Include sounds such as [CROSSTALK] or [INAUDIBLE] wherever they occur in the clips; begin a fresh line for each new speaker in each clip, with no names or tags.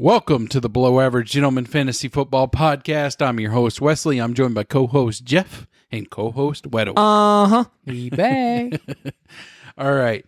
Welcome to the Below Average Gentleman Fantasy Football Podcast. I'm your host, Wesley. I'm joined by co host Jeff and co host Wedo.
Uh huh.
We back. [LAUGHS]
All right.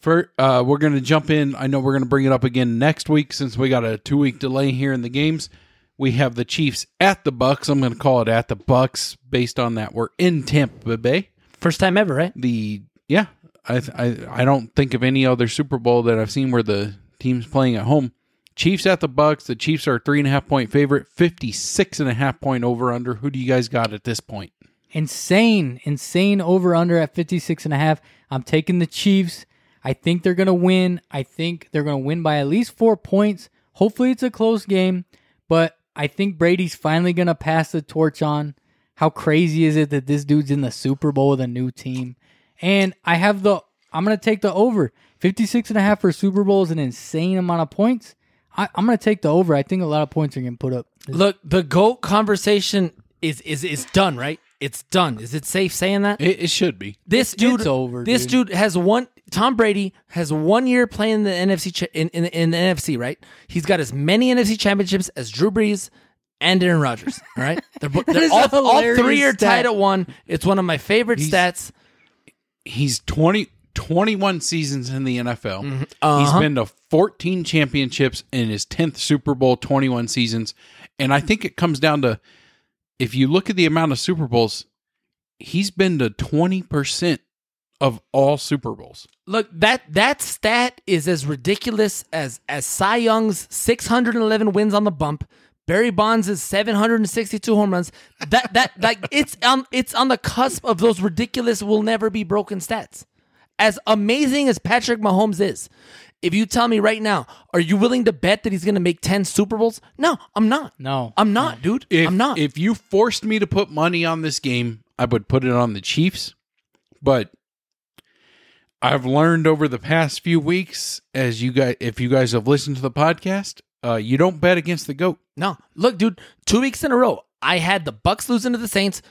For, uh, we're going to jump in. I know we're going to bring it up again next week since we got a two week delay here in the games. We have the Chiefs at the Bucks. I'm going to call it at the Bucks based on that we're in Tampa Bay.
First time ever, right?
The yeah, I I I don't think of any other Super Bowl that I've seen where the team's playing at home. Chiefs at the Bucks. The Chiefs are three and a half point favorite, 56 and a half point over under. Who do you guys got at this point?
insane, insane over under at 56 and a half. I'm taking the Chiefs. I think they're going to win. I think they're going to win by at least 4 points. Hopefully it's a close game, but I think Brady's finally going to pass the torch on. How crazy is it that this dude's in the Super Bowl with a new team? And I have the I'm going to take the over. 56 and a half for Super Bowl is an insane amount of points. I, I'm going to take the over. I think a lot of points are going to put up.
Look, the GOAT conversation is is is done, right? It's done. Is it safe saying that?
It, it should be.
This dude,
it's over,
This dude. has one. Tom Brady has one year playing the NFC cha- in, in in the NFC, right? He's got as many NFC championships as Drew Brees and Aaron Rodgers. All right, [LAUGHS] they're, they're
is
all, all three are
stat.
tied at one. It's one of my favorite stats.
He's 20, 21 seasons in the NFL. He's
Uh-huh.
been to 14 championships in his 10th Super Bowl, 21 seasons. And I think it comes down to if you look at the amount of Super Bowls, he's been to 20% of all Super Bowls.
Look, that that stat is as ridiculous as as Cy Young's 611 wins on the bump, Barry Bonds' is 762 home runs. That that like it's on it's on the cusp of those ridiculous will never be broken stats. As amazing as Patrick Mahomes is, if you tell me right now, are you willing to bet that he's going to make 10 Super Bowls? No, I'm not.
No.
I'm not, dude.
If,
I'm not.
If you forced me to put money on this game, I would put it on the Chiefs. But I've learned over the past few weeks, as you guys, if you guys have listened to the podcast, uh, you don't bet against the goat.
No, look, dude. Two weeks in a row, I had the Bucks losing to the Saints.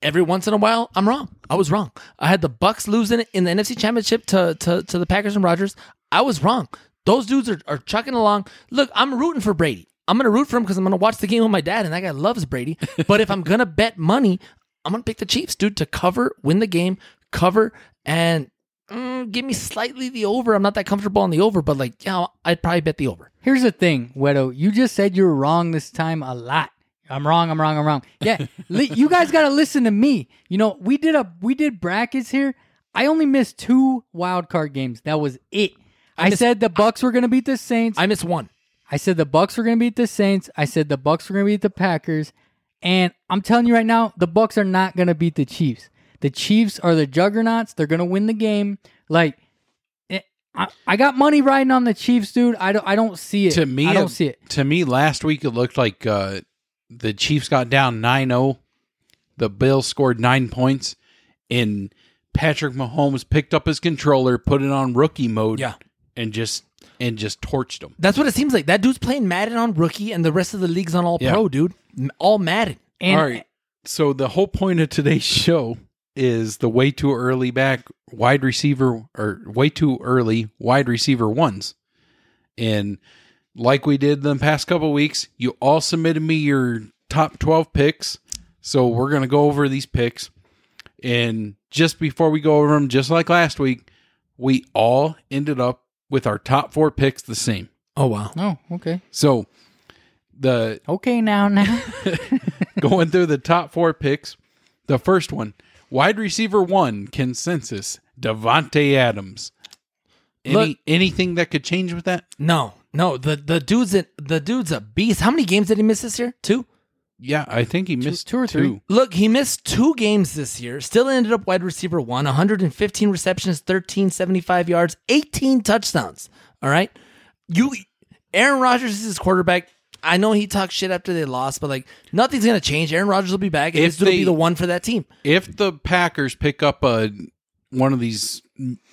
Every once in a while, I'm wrong. I was wrong. I had the Bucks losing in the NFC Championship to to, to the Packers and Rodgers. I was wrong. Those dudes are, are chucking along. Look, I'm rooting for Brady. I'm gonna root for him because I'm gonna watch the game with my dad, and that guy loves Brady. [LAUGHS] but if I'm gonna bet money, I'm gonna pick the Chiefs, dude, to cover, win the game, cover, and mm, give me slightly the over. I'm not that comfortable on the over, but like, yeah, I'd probably bet the over.
Here's the thing, Wedo. You just said you were wrong this time a lot. I'm wrong. I'm wrong. I'm wrong. Yeah, li- you guys got to listen to me. You know, we did a we did brackets here. I only missed two wild card games. That was it. I,
missed-
said the Bucks were going to beat the Saints.
I missed one.
I said the Bucks were going to beat the Saints. I said the Bucks were going to beat the Packers. And I'm telling you right now, the Bucks are not going to beat the Chiefs. The Chiefs are the juggernauts. They're going to win the game. Like eh, I, I got money riding on the Chiefs, dude. I don't I don't see it.
To me,
I don't see it.
To me, last week it looked like uh, the Chiefs got down 9-0. The Bills scored nine points, and Patrick Mahomes picked up his controller, put it on rookie mode,
Yeah.
and just and just torched them.
That's what it seems like. That dude's playing Madden on rookie, and the rest of the league's on all
Yeah.
pro, dude. All Madden.
And
All right. So the whole point of today's [LAUGHS] show is the way too early back wide receiver or way too early wide receiver ones. And like we did the past couple weeks, you all submitted me your top 12 picks. So we're going to go over these picks. And just before we go over them, just like last week, we all ended up with our top four picks the same.
Oh wow.
Oh, okay.
So the
Okay, now, now. [LAUGHS] [LAUGHS]
going through the top four picks. The first one, wide receiver one consensus, Davante Adams. Any
Look-
anything that could change with that?
No, no. The the dude's a, the dude's a beast. How many games did he miss this year? Two.
Yeah, I think he missed
two or three.
Look, he missed two games this year. Still ended up wide receiver one. 115 receptions, 1375 yards, 18 touchdowns. All right, you. Aaron Rodgers is his quarterback. I know he talks shit after they lost, but like nothing's gonna change. Aaron Rodgers will be back, and
If
this dude will be the one for that team.
If the Packers pick up a one of these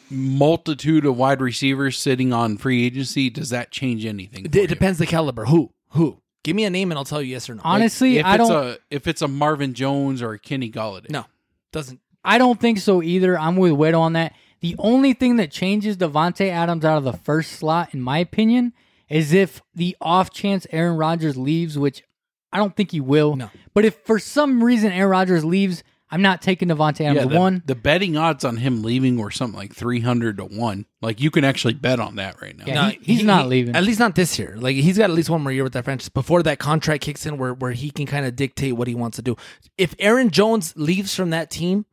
multitude of wide receivers sitting on free agency, does that change anything?
It,
for you?
depends the caliber. Who? Who? Give me a name and I'll tell you yes or no.
Honestly,
if
I
it's
don't.
a if it's a Marvin Jones or a Kenny Golladay.
no, doesn't.
I don't think so either. I'm with Wedo on that. The only thing that changes Davante Adams out of the first slot, in my opinion, is if the off chance Aaron Rodgers leaves, which I don't think he will.
No.
But if for some reason Aaron Rodgers leaves, I'm not taking Davante Adams
the,
one.
the betting odds on him leaving were something like 300 to 1. Like you can actually bet on that right now.
Yeah. he- he's not leaving.
At least not this year. Like he's got at least one more year with that franchise before that contract kicks in, where where he can kind of dictate what he wants to do. If Aaron Jones leaves from that team,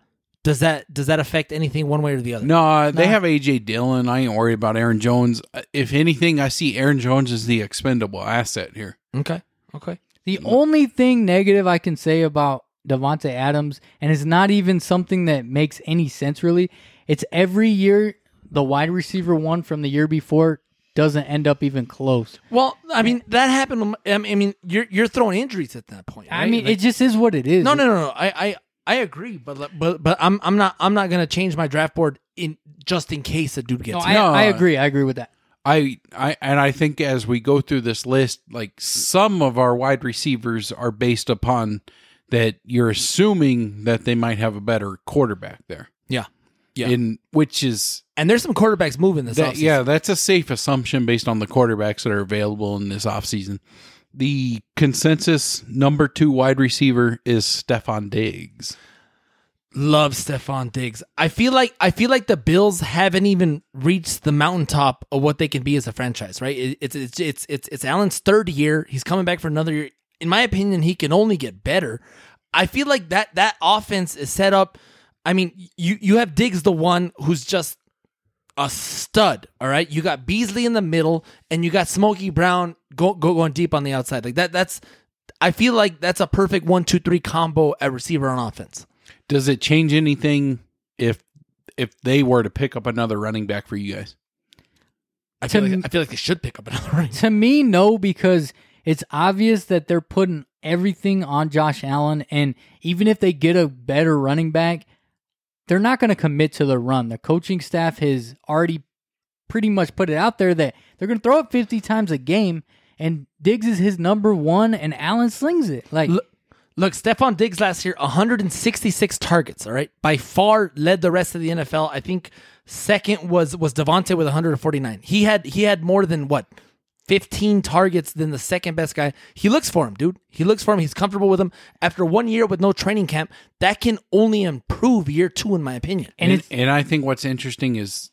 does that does that affect anything one way or the other?
No, they have AJ Dillon. I ain't worried about Aaron Jones. Uh, If anything, I see Aaron Jones as the expendable asset here.
Okay. Okay.
The only thing negative I can say about Davante Adams, and it's not even something that makes any sense really, it's every year the wide receiver one from the year before doesn't end up even close.
Well, I mean that happened. I mean, you're you're throwing injuries at that point.
I mean,
Like-
it just is what it is.
no, no, no, no. I, I, I agree, but but but I'm I'm not I'm not gonna change my draft board in just in case a dude gets.
No. I,
No.
I agree. I agree with that.
I, I and I think as we go through this list, like some of our wide receivers are based upon that you're assuming that they might have a better quarterback there.
yeah, Yeah.
In which is
and there's some quarterbacks moving this.
that,
offseason.
yeah, that's a safe assumption based on the quarterbacks that are available in this offseason. The consensus number two wide receiver is Stefon Diggs.
love Stefon Diggs. I feel like I feel like the Bills haven't even reached the mountaintop of what they can be as a franchise. Right? It- It's it's it's it's it's Allen's third year. He's coming back for another year. In my opinion, he can only get better. I feel like that that offense is set up. I mean, you you have Diggs, the one who's just a stud. All right, you got Beasley in the middle, and you got Smokey Brown go, go going deep on the outside. Like that. That's I feel like that's a perfect one, two, three combo at receiver on offense.
Does it change anything if if they were to pick up another running back for you guys?
I feel
To
like
m-
I feel like they should pick up another running.
To me, no, because it's obvious that they're putting everything on Josh Allen, and even if they get a better running back, they're not going to commit to the run. The coaching staff has already pretty much put it out there that they're going to throw it 50 times a game, and Diggs is his number one, and Allen slings it. Like,
Look, look, Stefon Diggs last year, 166 targets. All right, by far led the rest of the NFL. I think second was was Davante with 149. He had he had more than what 15 targets than the second best guy. He looks for him, dude. He looks for him. He's comfortable with him. After one year with no training camp, that can only improve year two, in my opinion.
and
And, and I think what's interesting is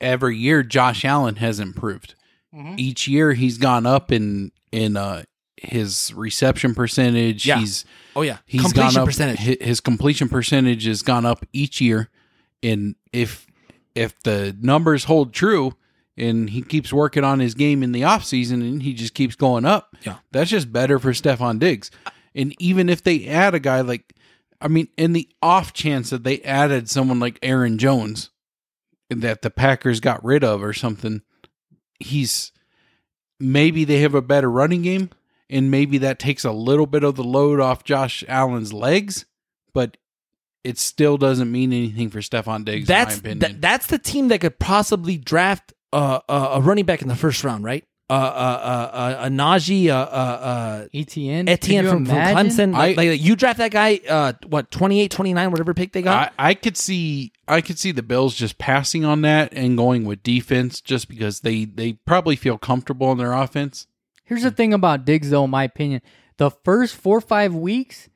every year Josh Allen has improved.
Mm-hmm.
Each year he's gone up in in uh, his reception percentage.
Yeah.
He's
Oh yeah,
he's
completion
gone up,
percentage.
hi- His completion percentage has gone up each year, and if if the numbers hold true, and he keeps working on his game in the offseason and he just keeps going up,
Yeah.
that's just better for Stefon Diggs. And even if they add a guy like, I mean, in the off chance that they added someone like Aaron Jones that the Packers got rid of or something, he's maybe they have a better running game and maybe that takes a little bit of the load off Josh Allen's legs, but it still doesn't mean anything for Stefon Diggs,
that's
in my opinion.
that, that's the team that could possibly draft uh, uh, a running back in the first round, right? Uh, uh, uh, uh, a Najee, uh, uh, uh,
ETN.
Etienne from, from
imagine?
Clemson. Like, like, you draft that guy, uh, what 28, 29, whatever pick they got.
I, I could see I could see the Bills just passing on that and going with defense just because they they probably feel comfortable in their offense.
Here's the thing about Diggs, though, in my opinion. The first four or five weeks,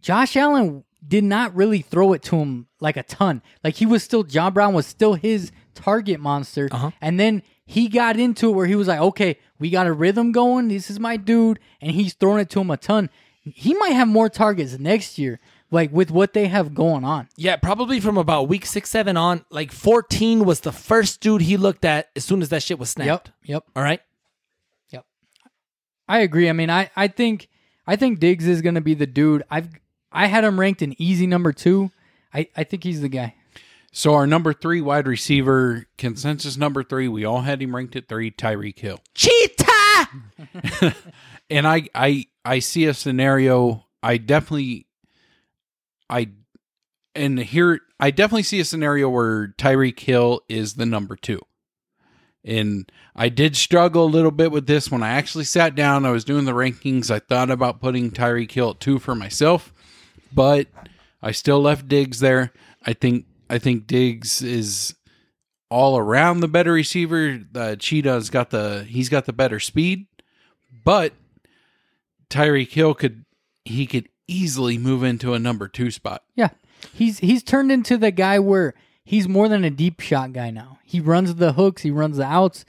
Josh Allen did not really throw it to him like a ton. Like he was still, John Brown was still his target monster.
Uh-huh.
And then he got into it where he was like, okay, we got a rhythm going. This is my dude. And he's throwing it to him a ton. He might have more targets next year, like with what they have going on.
yeah, probably from about week six, seven on. Like fourteen was the first dude he looked at as soon as that shit was snapped.
Yep. Yep.
All right.
Yep. I agree. I mean, I, I think I think Diggs is going to be the dude. I've I had him ranked an easy number two. I, I think he's the guy.
So our number three wide receiver consensus number three, we all had him ranked at three, Tyreek Hill.
Cheetah. [LAUGHS]
And I I I see a scenario. I definitely I and here I definitely see a scenario where Tyreek Hill is the number two. And I did struggle a little bit with this when I actually sat down. I was doing the rankings. I thought about putting Tyreek Hill at two for myself, but I still left Diggs there. I think I think Diggs is all around the better receiver. The Cheetah's got the he's got the better speed, but Tyreek Hill could he could easily move into a number two spot.
Yeah. He's he's turned into the guy where he's more than a deep shot guy now. He runs the hooks, he runs the outs,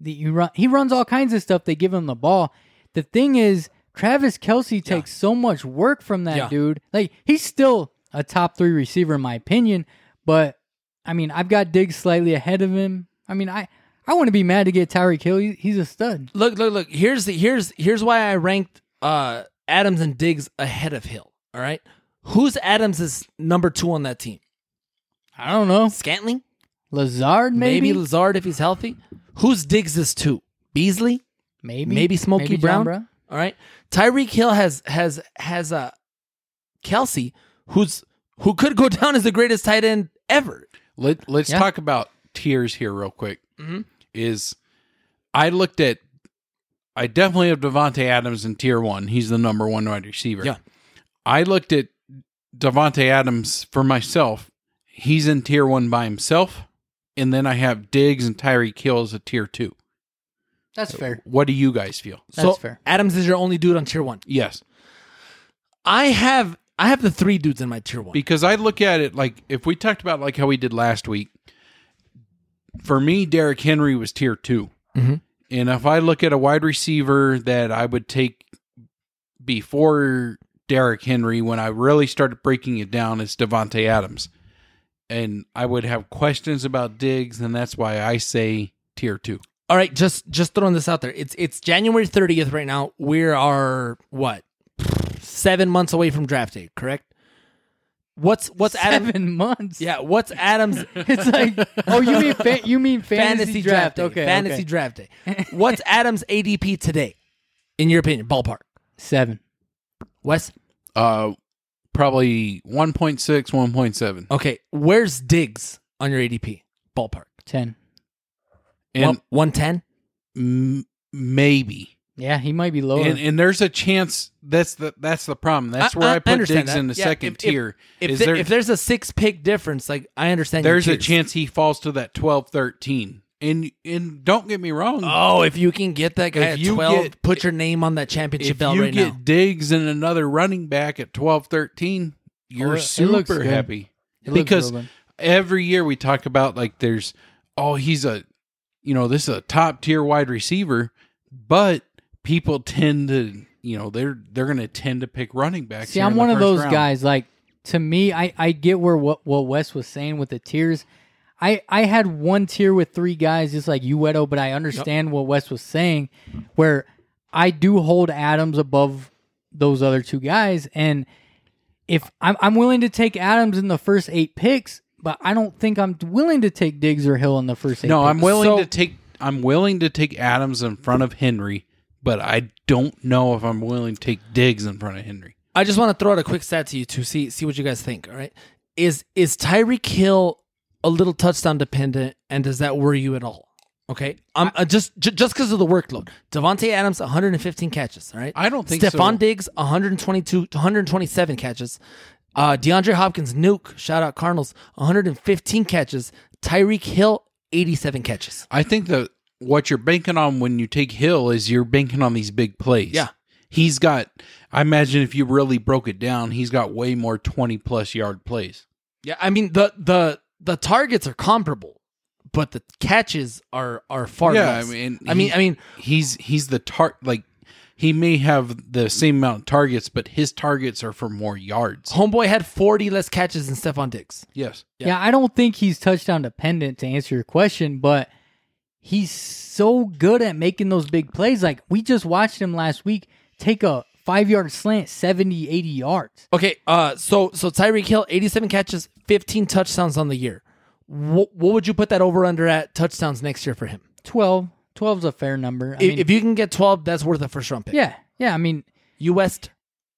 the, he run he runs all kinds of stuff. They give him the ball. The thing is, Travis Kelce takes so much work from that
Yeah.
dude. Like he's still a top three receiver in my opinion, but I mean I've got Diggs slightly ahead of him. I mean I I want to be mad to get Tyreek Hill. He's a stud.
Look, look, look. Here's the here's here's why I ranked uh Adams and Diggs ahead of Hill. All right. Who's Adams' is number two on that team?
I don't know.
Scantling?
Lazard
Maybe,
maybe
Lazard if he's healthy. Who's Diggs' is two? Beasley?
maybe
Maybe Smokey
maybe John
Brown? All right. Tyreek Hill has has has a uh, Kelce who's who could go [LAUGHS] down as the greatest tight end ever.
Let Let's
Yeah.
talk about tiers here real quick.
Mhm.
Is I looked at I definitely have Davante Adams in tier one. He's the number one wide receiver.
Yeah.
I looked at Davante Adams for myself. He's in tier one by himself, and then I have Diggs and Tyreek Hill as a tier two.
That's fair.
What do you guys feel?
so
That's fair.
Adams is your only dude on tier one.
Yes,
I have I have the three dudes in my tier one.
because I look at it like if we talked about like how we did last week. For me, Derrick Henry was tier 2
Mhm.
and if I look at a wide receiver that I would take before Derrick Henry, when I really started breaking it down, it's Davante Adams, and I would have questions about Diggs, and that's why I say tier two.
All right, just just throwing this out there. It's it's January 30th right now. We are what? 7 months away from draft day, correct? What's what's Adam
Seven months.
Yeah, what's Adams [LAUGHS]
It's like, oh, you mean fa- you mean [LAUGHS] fantasy,
fantasy
draft?
draft day?
Okay,
fantasy
okay.
draft day. What's [LAUGHS] Adams ADP today? In your opinion, ballpark.
seven.
Wes?
Uh, probably 1.6, 1.7.
Okay, where's Diggs on your ADP? Ballpark.
Ten.
And
110?
m- maybe.
Yeah, he might be lower.
And, and there's a chance that's the that's the problem. That's
I-
where
I
I, put
understand
Diggs
that.
in the
Yeah,
second
if- if-
tier.
If,
is
the-
there,
if there's a six pick difference, like I understand. your
there's a chance he falls to that 12, 13. And and don't get me wrong.
Oh, if you can get that guy
If
at
you
12,
get-
put your name on that championship belt right now.
if
belt
you get
now.
Diggs and another running back at 12, 13, you're
Oh, it- it
super
looks
happy.
It
because
real
every year we talk about like there's oh he's a you know this is a top tier wide receiver but people tend to you know they're they're going to tend to pick running backs
See, I'm one of those
round.
guys. Like to me, I I get where what what Wes was saying with the tiers. I I had one tier with three guys, just like you, Wedo. But I understand what Wes was saying, where I do hold Adams above those other two guys, and if I'm I'm willing to take Adams in the first eight picks, but I don't think I'm willing to take Diggs or Hill in the first eight.
no
picks.
i'm willing
So-
to take i'm willing to take adams in front of henry but i don't know if i'm willing to take diggs in front of henry
I just want to throw out a quick stat to you to see see what you guys think. All right, is is Tyreek Hill a little touchdown dependent, and does that worry you at all? Okay, I'm uh, just j- just because of the workload. Davante Adams 115 catches. All right,
i don't think
Stefon
so.
Diggs 122 127 catches. Uh, DeAndre Hopkins, Nuke, shout out Cardinals, 115 catches. Tyreek Hill, 87 catches.
i think that what you're banking on when you take hill is you're banking on these big plays
Yeah.
he's got i imagine if you really broke it down he's got way more 20 plus yard plays
Yeah, I mean the the the targets are comparable, but the catches are are far
Yeah,
less.
I mean,
I mean, I mean,
he's he's the tar like he may have the same amount of targets, but his targets are for more yards.
Homeboy had 40 less catches than Stefon Diggs.
Yes.
Yeah. I don't think he's touchdown dependent to answer your question, but he's so good at making those big plays. Like we just watched him last week take a five yard slant, 70, 80 yards.
Okay, uh, so so Tyreek Hill, 87 catches, 15 touchdowns on the year. What, what would you put that over under at touchdowns next year for him?
12. 12 is a fair number. I
If,
mean,
if you can get 12, that's worth a first round pick.
yeah. Yeah. I mean,
U West.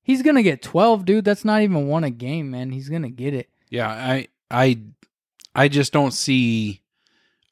he's going to get 12, dude. That's not even one a game, man. He's going to get it.
Yeah, I I I just don't see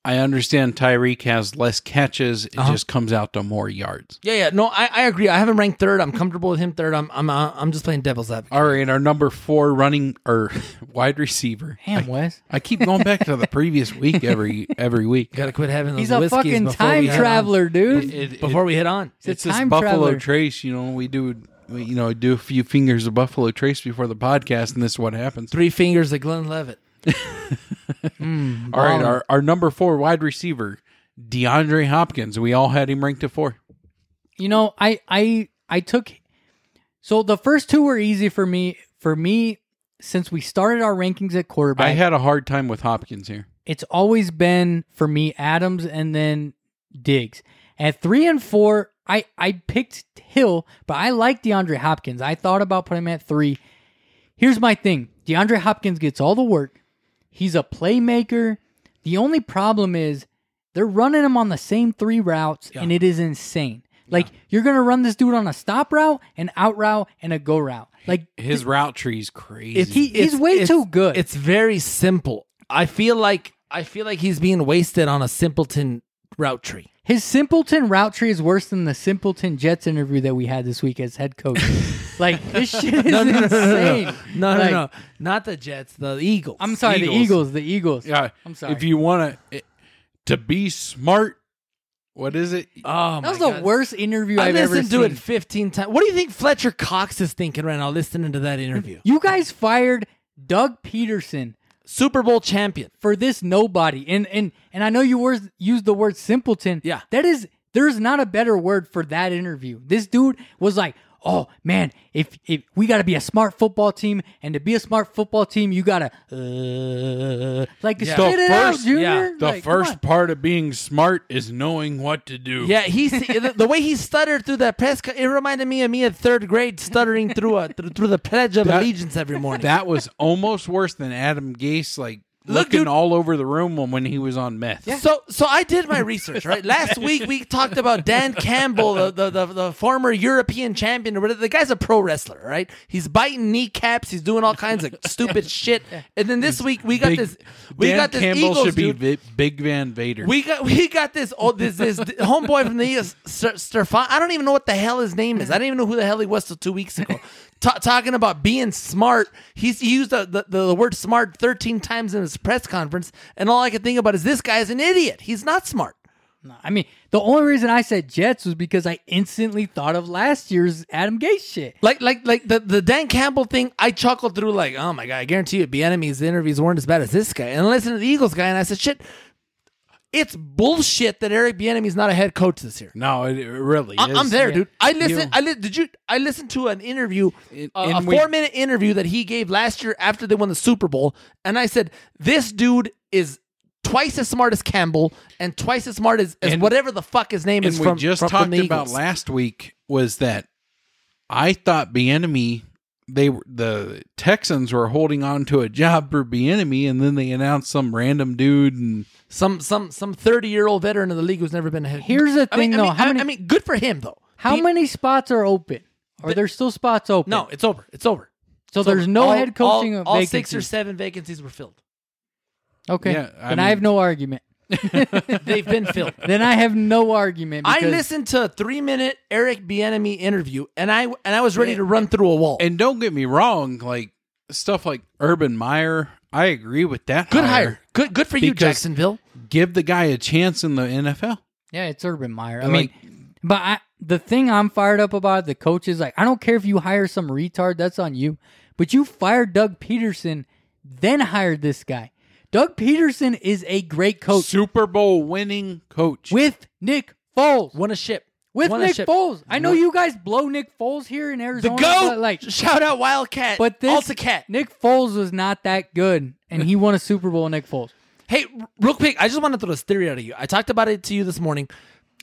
I understand Tyreek has less catches. It
Uh-huh.
just comes out to more yards.
Yeah, yeah. No, I, I agree. I have him ranked third. I'm comfortable with him third. I'm I'm uh, I'm just playing devil's advocate.
All right, our number four running or [LAUGHS] wide receiver.
Damn, Wes.
I keep going back to the [LAUGHS] previous week every every week.
Got to quit having those
He's a fucking time
we head on.
traveler, dude.
It- it-
Before we hit on,
He's a
it's this
time
Buffalo
traveler.
Trace. You know, we do you know do a few fingers of Buffalo Trace before the podcast, and this is what happens.
three fingers of Glenlivet.
Mm,
All right, our, our number four wide receiver, DeAndre Hopkins. We all had him ranked at four.
you know, I I I took so the first two were easy for me. For me, since we started our rankings at quarterback,
I had a hard time with Hopkins here.
it's always been for me Adams and then Diggs. At three and four, I I picked Hill, but I like DeAndre Hopkins. I thought about putting him at three. Here's my thing: DeAndre Hopkins gets all the work. He's a playmaker. The only problem is they're running him on the same three routes, and it is insane. Like you're gonna run this dude on a stop route, an out route, and a go route. Like
His route tree's crazy.
he, he's way too good.
It's very simple. I feel like I feel like he's being wasted on a simpleton route tree.
His simpleton route tree is worse than the simpleton Jets interview that we had this week as head coach. [LAUGHS] like this shit is insane.
No,
Like,
no, no, not the Jets, the Eagles.
I'm sorry,
Eagles.
the Eagles, the Eagles.
yeah.
I'm sorry.
If you want to eh, to be smart, what is it?
Oh,
that was
my
the
God.
worst interview
I
I've ever
listened to it 15 times. What do you think Fletcher Cox is thinking right now listening to that interview?
You guys fired Doug Pederson
Super Bowl champion.
for this nobody, and and and I know you were used the word simpleton.
Yeah.
that is there's not a better word for that interview. This dude was like, "Oh man, if if we got to be a smart football team, and to be a smart football team, you gotta uh, like
Yeah.
spit
The
it out,
first-
Junior."
yeah,
The
Like,
first part of being smart is knowing what to do.
Yeah, he's [LAUGHS] the, the way he stuttered through that press. co- It reminded me of me at third grade stuttering through a through, through the Pledge of
That-
Allegiance every morning.
That was almost worse than Adam Gase, like
Look,
looking
dude-
all over the room when, when he was on meth.
So, so I did my research. Right, last week we talked about Dan Campbell, the, the the the former European champion, or whatever. The guy's a pro wrestler, right? He's biting kneecaps. He's doing all kinds of stupid shit. And then this week we got
Big-
this. We
Dan
got this
Campbell
Eagles
should be
dude.
Vi- Big Van Vader.
We got we got this oh this this homeboy from the Eagles, Stefan. I don't even know what the hell his name is. I didn't even know who the hell he was till two weeks ago. Ta- talking about being smart, he's he used the, the the word smart thirteen times in his press conference, and all I could think about is this guy's an idiot. He's not smart.
No, I mean, the only reason I said Jets was because I instantly thought of last year's Adam Gase shit.
Like like like the, the Dan Campbell thing, I chuckled through like, oh my god, I guarantee you, Bieniemy's interviews weren't as bad as this guy. And I listened to the Eagles guy, and I said, shit, it's bullshit that Eric Bieniemy's not a head coach this year.
no, it, it really
I-
is.
I'm there,
yeah.
dude. I listen.
You-
I li- did you? I listened to an interview,
And-
a,
and
a
we-
four minute interview that he gave last year after they won the Super Bowl, and I said, this dude is twice as smart as Campbell and twice as smart as, as
And-
whatever the fuck his name
And
is
we
from.
just
from, from
talked
the
about last week was that I thought Bieniemy they were the Texans were holding on to a job for Bieniemy, and then they announced some random dude and
some some some thirty year old veteran of the league who's never been a head.
Here's the
I mean,
thing,
I
though.
mean,
How
I-
many-
I mean, good for him though.
How
Be-
many spots are open? Are there still spots open?
No, it's over. It's over.
So
It's
there's
over.
no
All-
head coaching
All, all six or seven vacancies were filled.
Okay.
Yeah, I
then I have no argument. [LAUGHS]
They've been filled.
then I have no argument.
I
because-
listened to a three minute Eric Bieniemy interview, and I and I was ready to run through a wall.
and don't get me wrong, like stuff like Urban Meyer, I agree with that.
good hire. Good good for you,
Because-
Jacksonville.
Give the guy a chance in the NFL.
Yeah, it's Urban Meyer. I
Like-
mean, but I, the thing I'm fired up about the coaches, like, I don't care if you hire some retard, that's on you. But you fired Doug Pederson, then hired this guy. Doug Pederson is a great coach
Super Bowl winning coach.
with Nick Foles.
Won a ship.
With
Won a
Nick
ship.
Foles. I know you guys blow Nick Foles here in
The
Arizona.
goat.
but, like,
shout out Wildcat.
but this
Alta Cat.
Nick Foles was not that good, and he won a Super Bowl. Nick Foles.
Hey, r- real quick, I just want to throw this theory out of you. I talked about it to you this morning.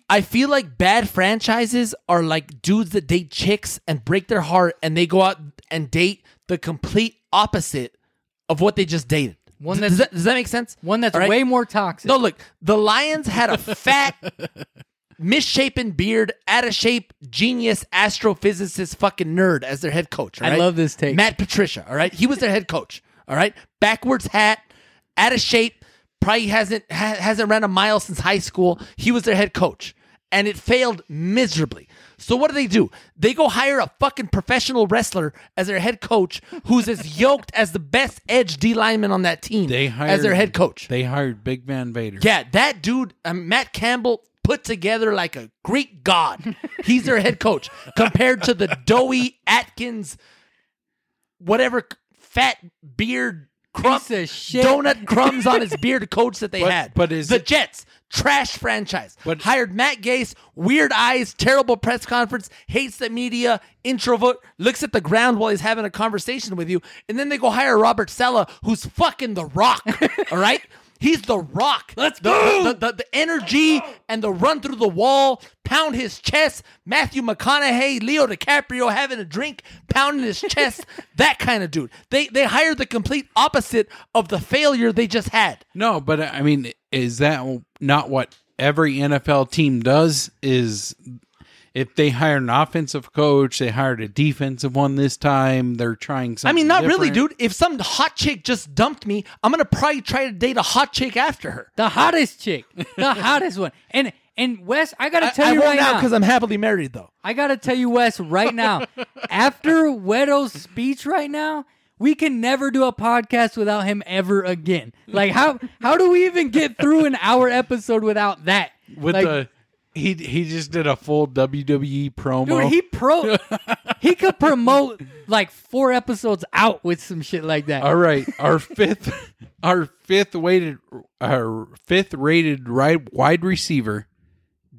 I feel like bad franchises are like dudes that date chicks and break their heart, and they go out and date the complete opposite of what they just dated.
One
does, that, does that make sense?
One that's
All right?
way more toxic.
No, look, the Lions had a fat, [LAUGHS] misshapen beard, out of shape, genius astrophysicist fucking nerd as their head coach. all
I
right?
love this take.
Matt Patricia, all right? He was their head coach, all right? Backwards hat, out of shape, probably hasn't ha- hasn't ran a mile since high school. He was their head coach, and it failed miserably. So what do they do? They go hire a fucking professional wrestler as their head coach, who's as [LAUGHS] yoked as the best edge D lineman on that team
They hired
as their head coach.
They hired Big Van Vader.
Yeah, that dude, um, Matt Campbell, put together like a Greek god. He's their head coach [LAUGHS] compared to the doughy Atkins, whatever fat beard crumb,
Piece of shit.
donut crumbs on his beard coach that they
But-
had.
but is
the
it-
Jets trash franchise?
But-
hired Matt Gase, weird eyes, terrible press conference, hates the media, introvert, looks at the ground while he's having a conversation with you, and then they go hire Robert Saleh, who's fucking the Rock. [LAUGHS] all right. He's the rock. Let's go. The, the, the energy and the run through the wall, pound his chest. Matthew McConaughey, Leo DiCaprio having a drink, pounding his chest. [LAUGHS] that kind of dude. They they hired the complete opposite of the failure they just had.
No, but uh, I mean, is that not what every NFL team does? Is if they hire an offensive coach, they hired a defensive one this time. They're trying something.
I mean, not really, dude. If some hot chick just dumped me, I'm gonna probably try to date a hot chick after her.
The hottest chick, the [LAUGHS] hottest one. And and Wes, I gotta tell
I, I
you
won't
right
now
now,
because I'm happily married, though.
I gotta tell you, Wes, right now. [LAUGHS] after Wedo's speech, right now, we can never do a podcast without him ever again. Like how how do we even get through an hour episode without that?
with
Like,
the he he just did a full WWE promo.
Dude, he pro [LAUGHS] he could promote like four episodes out with some shit like that.
All right, our fifth, [LAUGHS] our fifth weighted, our fifth rated right wide receiver,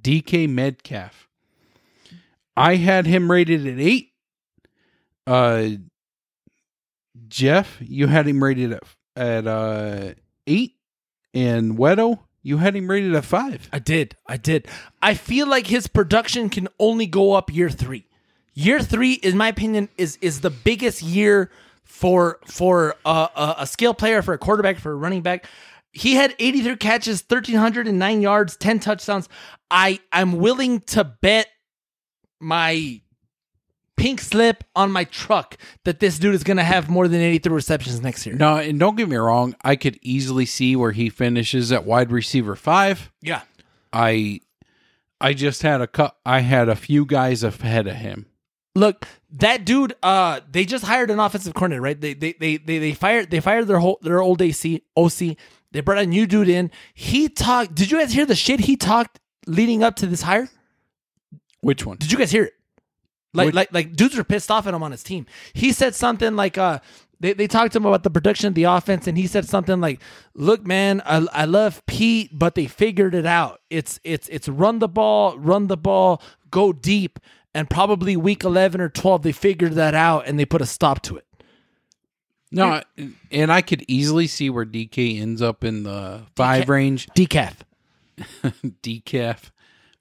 DK Metcalf. I had him rated at eight. Uh, Jeff, you had him rated at at uh eight, and Wedo, you had him rated at five.
I did. I did. I feel like his production can only go up year three. Year three, in my opinion, is is the biggest year for for a, a, skill player, for a quarterback, for a running back. He had 83 catches, 1,309 yards, 10 touchdowns. I I'm willing to bet my pink slip on my truck that this dude is going to have more than 83 receptions next year.
No, and don't get me wrong, I could easily see where he finishes at wide receiver five.
Yeah.
I I just had a cut. I had a few guys ahead of him.
Look, that dude. Uh, they just hired an offensive coordinator, right? They they they they, they fired they fired their whole their old AC OC. They brought a new dude in. He talked. Did you guys hear the shit he talked leading up to this hire?
Which one?
Did you guys hear it? Like
Which-
like like dudes are pissed off at him on his team. He said something like uh. They, they talked to him about the production of the offense, and he said something like, "Look, man, I, I love Pete, but they figured it out. It's it's it's run the ball, run the ball, go deep, and probably week eleven or twelve they figured that out and they put a stop to it.
No, and I could easily see where DK ends up in the five
DK.
range,
Decaf. [LAUGHS]
decaf.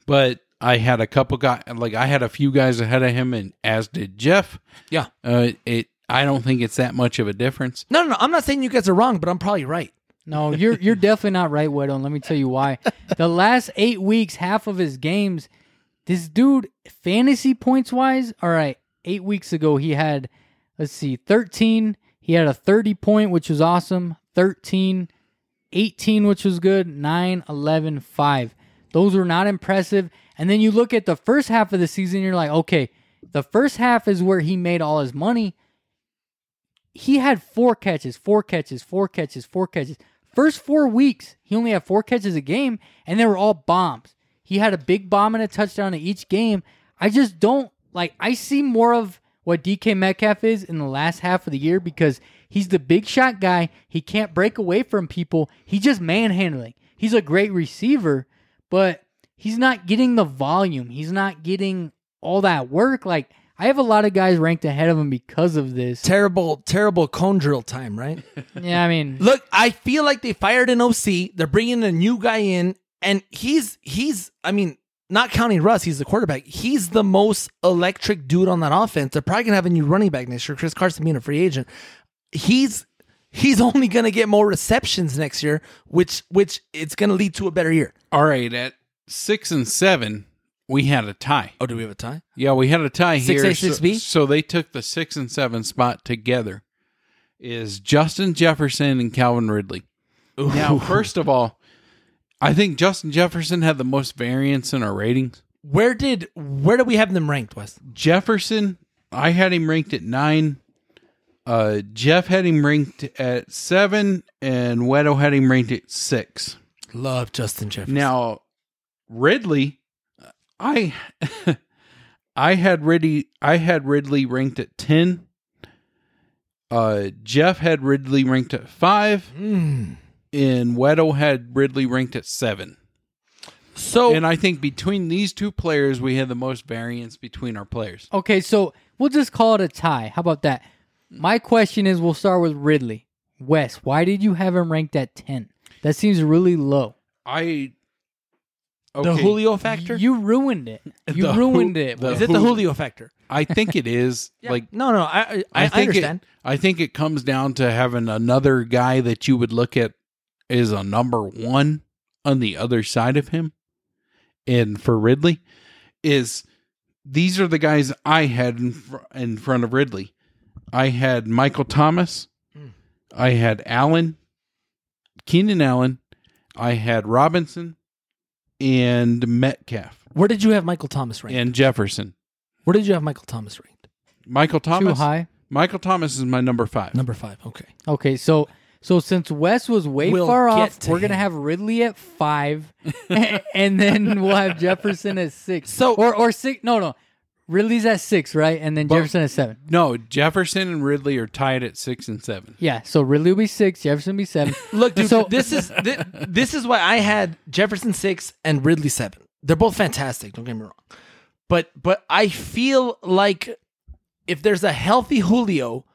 But I had a couple guys, like I had a few guys ahead of him, and as did Jeff.
Yeah.
Uh, it. I don't think it's that much of a difference.
No, no, no. I'm not saying you guys are wrong, but I'm probably right.
No, you're you're definitely not right, Wedo. And let me tell you why. [LAUGHS] The last eight weeks, half of his games, this dude, fantasy points wise, all right, eight weeks ago he had, let's see, 13. He had a 30 point, which was awesome. 13, 18, which was good. 9, 11, 5. Those were not impressive. And then you look at the first half of the season, you're like, okay, the first half is where he made all his money he had four catches, four catches, four catches, four catches. First four weeks, he only had four catches a game, and they were all bombs. He had a big bomb and a touchdown in each game. I just don't like. I see more of what DK Metcalf is in the last half of the year because he's the big shot guy. He can't break away from people. He's just manhandling. He's a great receiver, but he's not getting the volume. He's not getting all that work. Like I have a lot of guys ranked ahead of him because of this.
Terrible, terrible cone drill time, right? [LAUGHS]
Yeah, I mean,
Look, I feel like they fired an OC. They're bringing a new guy in, and he's he's. I mean, not counting Russ, he's the quarterback. He's the most electric dude on that offense. They're probably gonna have a new running back next year. Chris Carson being a free agent, he's he's [LAUGHS] only gonna get more receptions next year, which which it's gonna lead to a better year.
All right, at six and seven, we had a tie.
Oh, do we have a tie?
Yeah, we had a tie
Six
here.
A, six
so,
B?
so they took the six and seven spot together. Is Justin Jefferson and Calvin Ridley. Now, first of all, I think Justin Jefferson had the most variance in our ratings.
Where did where do we have them ranked, Wes?
Jefferson, I had him ranked at nine. Uh, Jeff had him ranked at seven, and Wedo had him ranked at six.
Love Justin Jefferson.
Now, Ridley, I, [LAUGHS] I had Ridley, I had Ridley ranked at ten. Uh, Jeff had Ridley ranked at five,
Mm.
and Wedo had Ridley ranked at seven.
So
And I think between these two players, we had the most variance between our players.
Okay, so we'll just call it a tie. How about that? My question is we'll start with Ridley. Wes, why did you have him ranked at 10? That seems really low.
I
the
okay.
Julio factor?
You ruined it. [LAUGHS] You
The
ruined
who-
it.
the
Wes.
Is it the
Who-
Julio factor?
I think it is [LAUGHS]
Yeah.
like
no, no, I I, I,
think
understand.
It, I think it comes down to having another guy that you would look at as a number one on the other side of him. And for Ridley, is these are the guys I had in, fr- in front of Ridley. I had Michael Thomas.
Hmm.
I had Allen, Keenan Allen. I had Robinson and Metcalf
Where did you have Michael Thomas ranked?
and Jefferson.
Where did you have Michael Thomas ranked?
Michael Thomas.
Too
Thomas.
high.
Michael Thomas is my number five.
Number five. Okay.
Okay, so so since Wes was way
We'll
far
get
off,
to
we're gonna
him.
have Ridley at five, [LAUGHS] and then we'll have Jefferson at six.
So-
or or six? No, no, Ridley's at six, right? And then
But-
Jefferson at seven.
No, Jefferson and Ridley are tied at six and seven.
Yeah, so Ridley will be six, Jefferson will be seven. [LAUGHS]
Look, dude,
So- [LAUGHS]
this is thi- this is why I had Jefferson six and Ridley seven. They're both fantastic. Don't get me wrong, but but I feel like if there's a healthy Julio,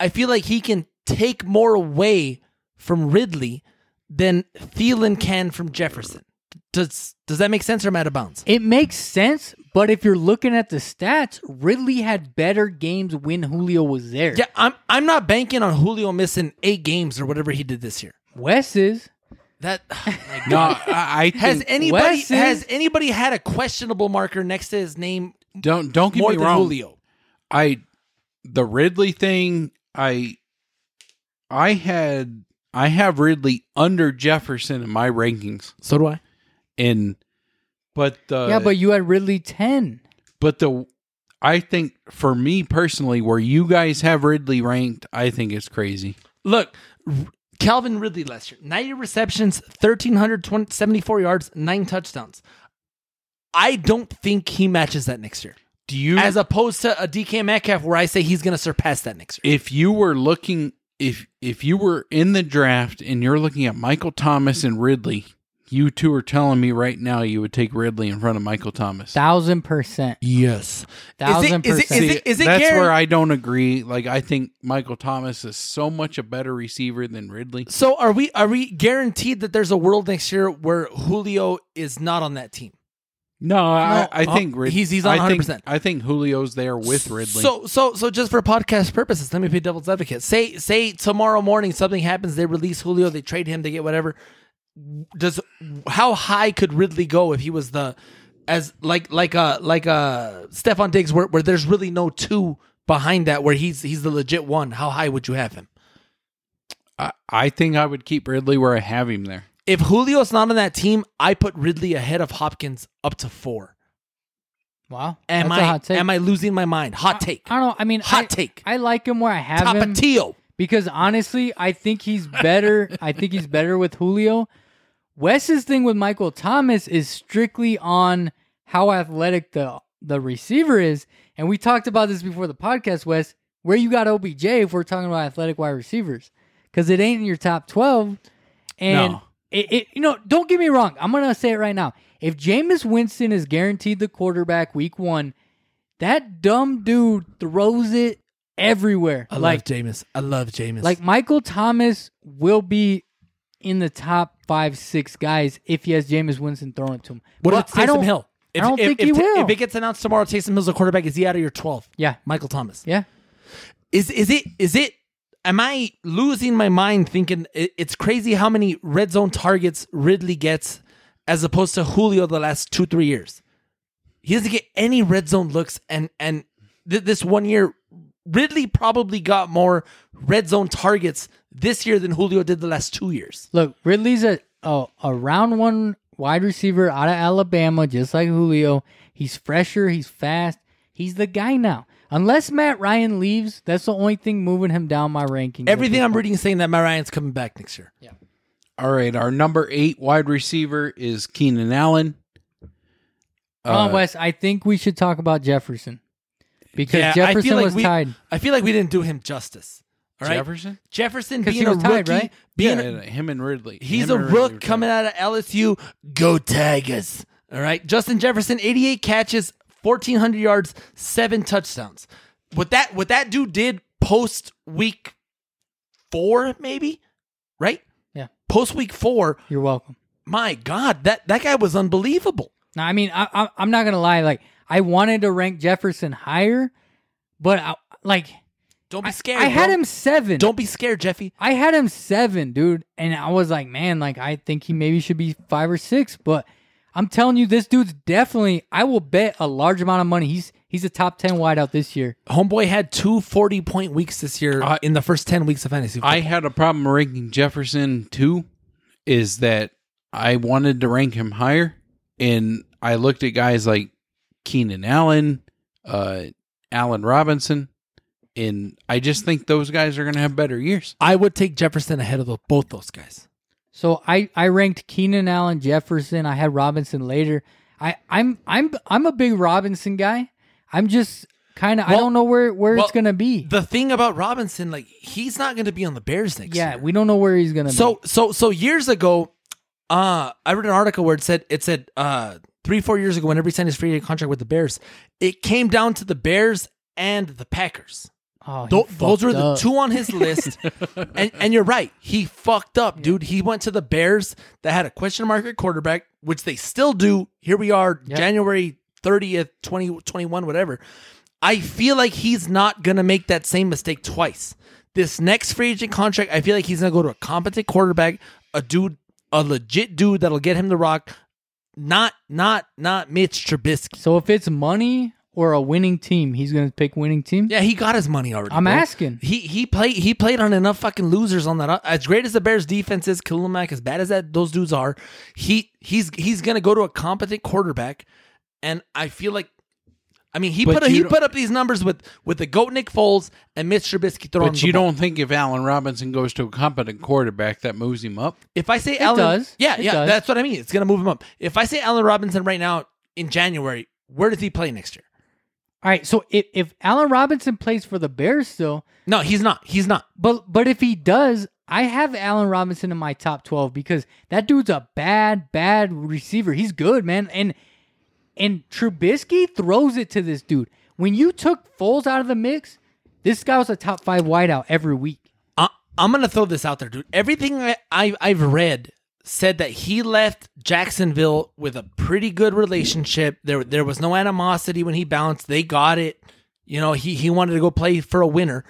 I feel like he can take more away from Ridley than Thielen can from Jefferson. Does does that make sense or am I out of bounds?
It makes sense, but if you're looking at the stats, Ridley had better games when Julio was there.
Yeah, I'm I'm not banking on Julio missing eight games or whatever he did this year.
Wes is.
That [LAUGHS]
No, I, I
has anybody
is-
has anybody had a questionable marker next to his name
don't don't get
more
me
than
wrong.
Julio?
I the Ridley thing. I I had I have Ridley under Jefferson in my rankings.
So do I.
In but the
yeah, but you had Ridley 10.
but the I think for me personally, where you guys have Ridley ranked, I think it's crazy.
Look, Calvin Ridley last year, 90 receptions, 1,374 yards, nine touchdowns. I don't think he matches that next year.
Do you
As opposed to a DK Metcalf, where I say he's going to surpass that next year.
if you were looking if if you were in the draft and you're looking at Michael Thomas and Ridley, you two are telling me right now you would take Ridley in front of Michael Thomas.
Thousand percent.
Yes.
Thousand
is it,
percent.
is it, is it
That's
Garrett-
where I don't agree. Like I think Michael Thomas is so much a better receiver than Ridley.
So are we are we guaranteed that there's a world next year where Julio is not on that team?
No, I, I
oh,
think Rid-
he's- he's on
I think-
100%.
I think Julio's there with Ridley.
So so so just for podcast purposes, let me be devil's advocate. Say say tomorrow morning something happens, they release Julio, they trade him, they get whatever. Does how high could Ridley go if he was the as like like a like uh, a Stefon Diggs where, where there's really no two behind that where he's he's the legit one? How high would you have him?
I, I think I would keep Ridley where I have him there.
If Julio's not on that team, I put Ridley ahead of Hopkins up to four.
Wow.
Am
That's a
I
hot take.
am I losing my mind? Hot take.
I don't know. I mean,
Hot
I,
take.
I like him where I have him
Tapatio.
because honestly, I think he's better. I think he's better with Julio. Wes's thing with Michael Thomas is strictly on how athletic the the receiver is, and we talked about this before the podcast. Wes, where you got OBJ if we're talking about athletic wide receivers, because it ain't in your top twelve, and
No.
it, it you know don't get me wrong. I'm gonna say it right now. If Jameis Winston is guaranteed the quarterback week one, that dumb dude throws it everywhere.
I
like
love Jameis. I love Jameis.
like Michael Thomas will be in the top five, six guys if he has Jameis Winston throwing it to him.
What
But
about
I
Taysom
don't-
Hill?
I don't think
if,
he
if,
will.
If it gets announced tomorrow, Taysom Hill's a quarterback. Is he out of your twelve?
Yeah,
Michael Thomas.
yeah.
Is is it is it? Am I losing my mind thinking it's crazy how many red zone targets Ridley gets as opposed to Julio the last two three years? He doesn't get any red zone looks, and and th- this one year Ridley probably got more red zone targets this year than Julio did the last two years.
Look, Ridley's a, a a round one wide receiver out of Alabama, just like Julio. He's fresher. He's fast. He's the guy now. Unless Matt Ryan leaves, that's the only thing moving him down my ranking.
Everything I'm reading is saying that Matt Ryan's coming back next year. Yeah.
All right, our number eight wide receiver is Keenan Allen.
Come on,
Uh,
Wes. I think we should talk about Jefferson because
Yeah,
Jefferson
like
was
we-
tied.
I feel like we didn't do him justice. All right,
Jefferson?
Jefferson
'Cause
being
he
a
was tied,
rookie,
right?
being
yeah,
a-
him and Ridley.
He's
Him
a
and Ridley
rook coming out of LSU. Go Tigers. All right. Justin Jefferson, 88 catches, 1,400 yards, seven touchdowns. What that what that dude did post week four, maybe, right?
Yeah.
Post week four,
You're welcome.
my God, that that guy was unbelievable.
Now, I mean, I, I, I'm not gonna lie. Like, I wanted to rank Jefferson higher, but I, like,
Don't be scared.
I had
bro.
him seven.
Don't be scared, Jeffy.
I had him seven, dude, and I was like, man, like I think he maybe should be five or six. But I'm telling you, this dude's definitely. I will bet a large amount of money. He's he's a top ten wideout this year.
Homeboy had two 40 point weeks this year
I-
in the first 10 weeks of fantasy.
I had a problem ranking Jefferson too, is that I wanted to rank him higher, and I looked at guys like Keenan Allen, uh, Allen Robinson, and I just think those guys are going to have better years.
I would take Jefferson ahead of the, both those guys.
So I I ranked Keenan Allen, Jefferson. I had Robinson later. I I'm I'm I'm a big Robinson guy. I'm just kind of I don't know where where
well,
it's gonna be.
The thing about Robinson, like he's not going to be on the Bears next
yeah,
year.
we don't know where he's gonna
So
be.
so so years ago, uh, I read an article where it said it said uh three four years ago whenever he signed his free agent contract with the Bears, it came down to the Bears and the Packers.
Oh,
Tho- those were the
up.
two on his list, [LAUGHS] and and you're right. He fucked up, dude. He went to the Bears that had a question mark at quarterback, which they still do. Here we are,
Yep.
January thirtieth, twenty twenty one, whatever. I feel like he's not gonna make that same mistake twice. This next free agent contract, I feel like he's gonna go to a competent quarterback, a dude, a legit dude that'll get him the rock. Not, not, not Mitch Trubisky.
So if it's money or a winning team, he's gonna pick winning team.
Yeah, he got his money already.
I'm
bro.
asking.
He he played he played on enough fucking losers on that. Uh, as great as the Bears defense is, Khalil Mack, as bad as that those dudes are, he he's he's gonna go to a competent quarterback, and I feel like, I mean, he
But
put a, he put up these numbers with with the goat Nick Foles and Mitch Trubisky throwing.
But
the
you
ball.
don't think if Allen Robinson goes to a competent quarterback that moves him up?
If I say Allen,
does.
yeah,
It
yeah,
does.
that's what I mean. It's gonna move him up. If I say Allen Robinson right now in January, where does he play next year?
All right. So if if Allen Robinson plays for the Bears still,
No, he's not. He's not.
but but if he does, I have Allen Robinson in my top twelve because that dude's a bad bad receiver. He's good, man, and and Trubisky throws it to this dude. When you took Foles out of the mix, this guy was a top five wideout every week.
I, I'm gonna throw this out there, dude. Everything I, I I've read said that he left Jacksonville with a pretty good relationship. There there was no animosity when he bounced. They got it. You know, he he wanted to go play for a winner.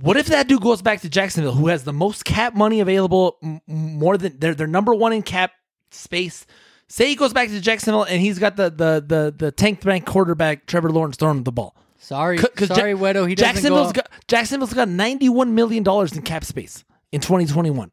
What if that dude goes back to Jacksonville, who has the most cap money available, m- more than they're they're number one in cap space. Say he goes back to Jacksonville and he's got the the the the tank bank quarterback Trevor Lawrence throwing him the ball.
Sorry,
'Cause- 'cause
sorry,
Ja-
Wedo. He doesn't
Jacksonville's
up.
got Jacksonville's got ninety one million dollars in cap space in twenty twenty one.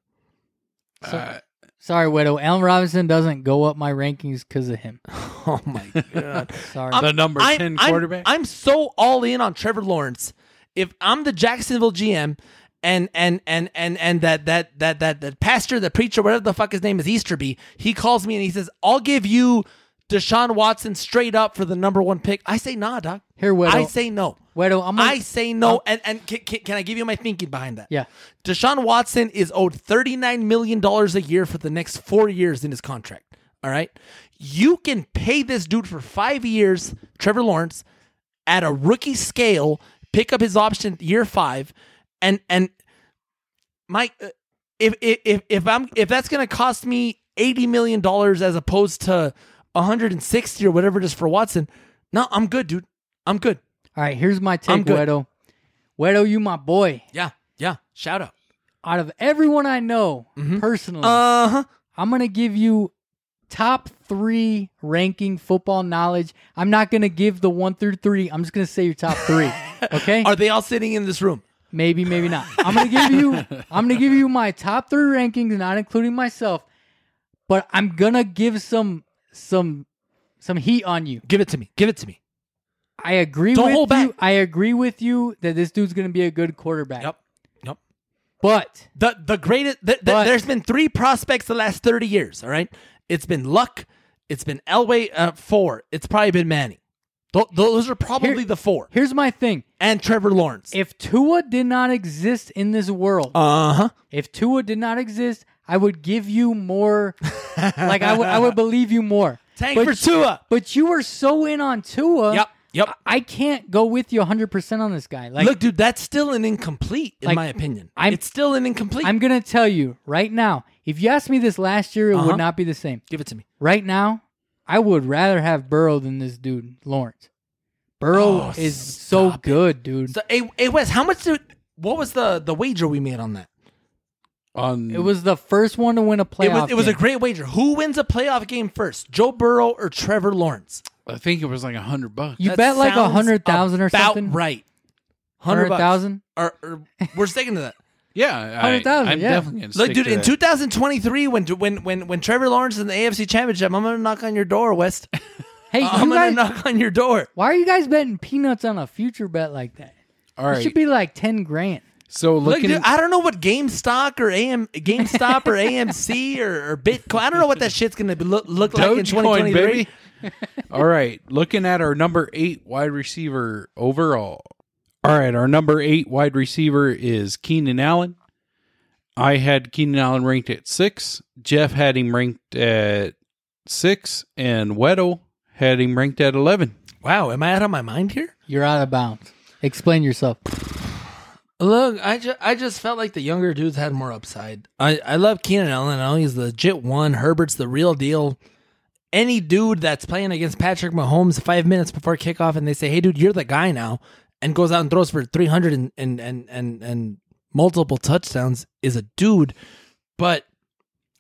Uh,
Sorry, Wedo. Allen Robinson doesn't go up my rankings because of him. [LAUGHS]
Oh my god! [LAUGHS]
Sorry.
The number 10 quarterback?
I'm, so all in on Trevor Lawrence. If I'm the Jacksonville GM and and and and and that that that that that pastor, the preacher, whatever the fuck his name is, Easterby, he calls me and he says, "I'll give you Deshaun Watson straight up for the number one pick." I say, "Nah, doc."
Here, Wedo.
I say no.
Wedo, I'm gonna,
I say no, and and can, can, can I give you my thinking behind that?
Yeah.
Deshaun Watson is owed thirty nine million dollars a year for the next four years in his contract. All right, you can pay this dude for five years, Trevor Lawrence, at a rookie scale, pick up his option year five, and and Mike, uh, if if if, if I'm if that's gonna cost me eighty million dollars as opposed to one hundred and sixty or whatever it is for Watson, no, I'm good, dude. I'm good.
All right, here's my take. Wedo. Wedo, you my boy.
Yeah, yeah. Shout out.
Out of everyone I know personally,
Uh huh.
I'm gonna give you top three ranking football knowledge. I'm not gonna give the one through three. I'm just gonna say your top three. [LAUGHS] Okay?
Are they all sitting in this room?
Maybe, maybe not. I'm gonna give you. [LAUGHS] I'm gonna give you my top three rankings, not including myself. But I'm gonna give some some some heat on you.
Give it to me. Give it to me.
I agree
Don't
with
hold
you.
back.
I agree with you that this dude's gonna be a good quarterback.
Yep. Yep.
But
The the greatest. The, the,
But-
there's been three prospects the last thirty years. All right. It's been Luck. It's been Elway. Uh, four. It's probably been Manning. Th- those are probably
Here-
the four.
here's my thing:
And Trevor Lawrence.
if Tua did not exist in this world,
Uh huh.
if Tua did not exist, I would give you more. like I would, I would believe you more. [LAUGHS]
Tank
But
for Tua.
But you were so in on Tua.
Yep. Yep.
I can't go with you 100% on this guy. Like
Look, dude, that's still an incomplete, in
Like,
my opinion.
I'm-
it's still an incomplete.
I'm going to tell you right now, if you asked me this last year, it
Uh-huh.
would not be the same.
Give it to me.
Right now, I would rather have Burrow than this dude, Lawrence. Burrow
Oh,
is so
it.
good, dude.
So, hey, hey, Wes, how much did? What was the the wager we made on that?
On
It was the first one to win a playoff
It was it was a
game.
great wager. Who wins a playoff game first, Joe Burrow or Trevor Lawrence?
I think it was like a hundred bucks.
You
That
bet like a
sounds
100,000 or
about
something?
Right, hundred bucks.
100,000?
Or, or we're sticking to that. [LAUGHS]
yeah, I,
100,000,
I'm
yeah.
definitely gonna
Look,
stick
dude,
to
in
that.
2023, when when when when Trevor Lawrence is in the AFC Championship, I'm gonna knock on your door, Wes. [LAUGHS] [LAUGHS]
Hey,
I'm
you
gonna
guys,
knock on your door.
why are you guys betting peanuts on a future bet like that?
All
It
right,
should be like 10 grand.
So
Look,
looking.
dude, I don't know what GameStop or AM GameStop or AMC or, or Bitcoin. I don't know what that shit's gonna be, look, look like in
twenty
twenty
three. [LAUGHS] All right, looking at our number eight wide receiver overall. All right, our number eight wide receiver is Keenan Allen. I had Keenan Allen ranked at six. Jeff had him ranked at six, and Wedo had him ranked at eleven.
Wow, am I out of my mind here?
You're out of bounds. Explain yourself.
Look, I just I just felt like the younger dudes had more upside. I, I love Keenan Allen. I know he's the legit one. Herbert's the real deal. Any dude that's playing against Patrick Mahomes five minutes before kickoff and they say, "Hey, dude, you're the guy now," and goes out and throws for three hundred and and and and and multiple touchdowns is a dude. But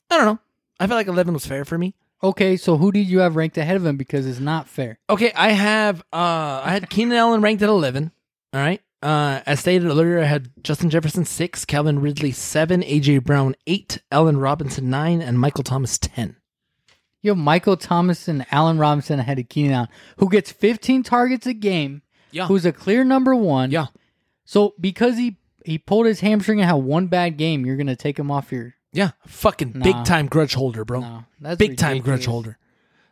I don't know. I feel like eleven was fair for me.
Okay, so who did you have ranked ahead of him? Because it's not fair.
Okay, I have uh I had Keenan Allen ranked at eleven. All right. Uh as stated earlier, I had Justin Jefferson six, Calvin Ridley seven, AJ Brown eight, Allen Robinson nine, and Michael Thomas ten.
You have Michael Thomas and Allen Robinson ahead of Keenan Allen, who gets 15 targets a game,
Yeah.
who's a clear number one.
Yeah.
So because he he pulled his hamstring and had one bad game, you're gonna take him off your
Yeah. Fucking
Nah.
big time grudge holder, bro.
no. That's
big time grudge holder.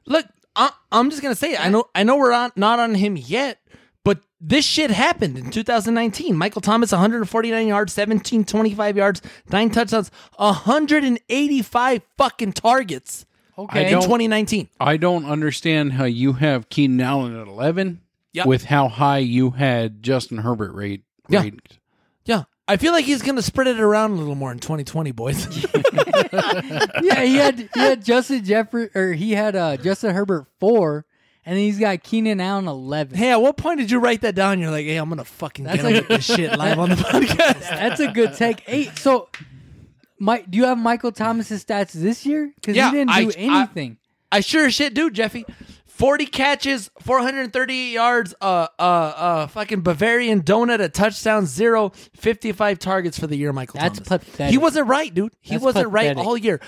Look, I, I'm just gonna say it. I know I know we're on, not on him yet, but this shit happened in 2019. Michael Thomas 149 yards, 17 25 yards, nine touchdowns, 185 fucking targets
Okay.
In 2019.
I don't understand how you have Keenan Allen at eleven
Yep.
with how high you had Justin Herbert rate.
Yeah.
rated.
Yeah. I feel like he's gonna spread it around a little more in 2020, boys. [LAUGHS] [LAUGHS]
yeah, he had he had Justin Jeffrey or he had uh, Justin Herbert four, and he's got Keenan Allen eleven.
hey, at what point did you write that down? You're like, hey, I'm gonna fucking
That's
get on
like-
with [LAUGHS] this shit live on the [LAUGHS] podcast.
That's a good take. Eight. So, Mike, do you have Michael Thomas's stats this year? Because
Yeah,
he didn't
I-
do
I-
anything.
I sure as shit do, Jeffy. 40 catches, 438 yards, uh, uh, uh, fucking Bavarian donut, a touchdown, zero, 55 targets for the year, Michael
That's
Thomas.
pathetic.
He wasn't right, dude. He
That's
wasn't right
pathetic.
all year.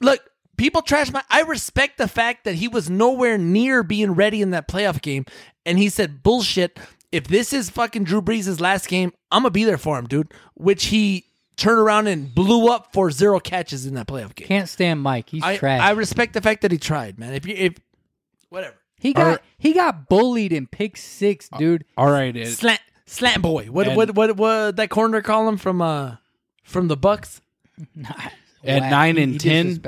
Look, people trash my. I respect the fact that he was nowhere near being ready in that playoff game, and he said, "Bullshit. If this is fucking Drew Brees' last game, I'm gonna be there for him, dude." Which he turned around and blew up for zero catches in that playoff game.
Can't stand Mike. He's
I,
trash.
I respect the fact that he tried, man. If you if whatever
he got
Alright.
he got bullied in pick six, dude.
All right, it,
slant slant boy, what
And-
what what what that corner call him from uh from the Bucs? [LAUGHS]
At
Whack.
nine
He-
and
he
10?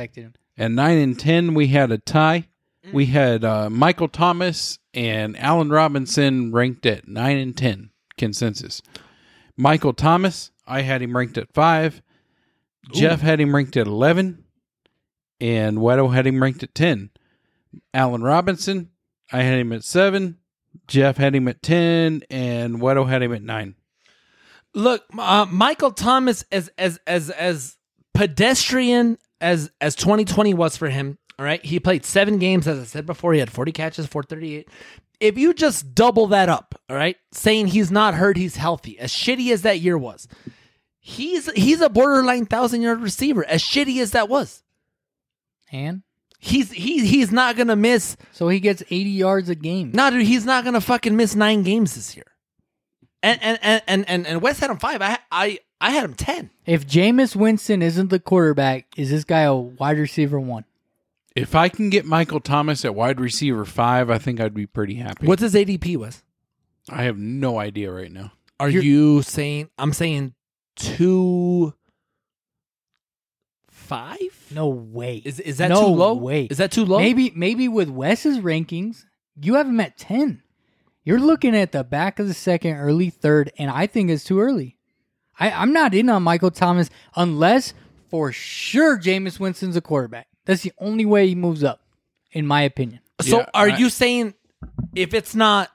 At nine and ten, we had a tie.
Mm.
We had uh, Michael Thomas and Allen Robinson ranked at nine and ten consensus. Michael Thomas, I had him ranked at five. Jeff had him ranked at eleven, and Wedo had him ranked at ten. Allen Robinson, I had him at seven. Jeff had him at ten, and Wedo had him at nine.
Look, uh, Michael Thomas as as as as pedestrian as as 2020 was for him. All right, he played seven games, as I said before. He had 40 catches, 438. If you just double that up, all right, saying he's not hurt, he's healthy. As shitty as that year was, he's he's a borderline thousand yard receiver. As shitty as that was,
And
he's he he's not gonna miss.
so he gets 80 yards a game.
No, dude, he's not gonna fucking miss nine games this year. And and and and and, and Wes had him five. I I I had him ten.
If Jameis Winston isn't the quarterback, is this guy a wide receiver one?
If I can get Michael Thomas at wide receiver five, I think I'd be pretty happy.
What's his ADP was?
I have no idea right now.
Are you saying? I'm saying two five.
No way.
Is is that
No
too low?
way.
Is that too low?
Maybe maybe with Wes's rankings, you have him at 10. You're looking at the back of the second, early third, and I think it's too early. I, I'm not in on Michael Thomas unless for sure Jameis Winston's a quarterback. That's the only way he moves up, in my opinion.
So
Yeah,
are
I-
you saying if it's not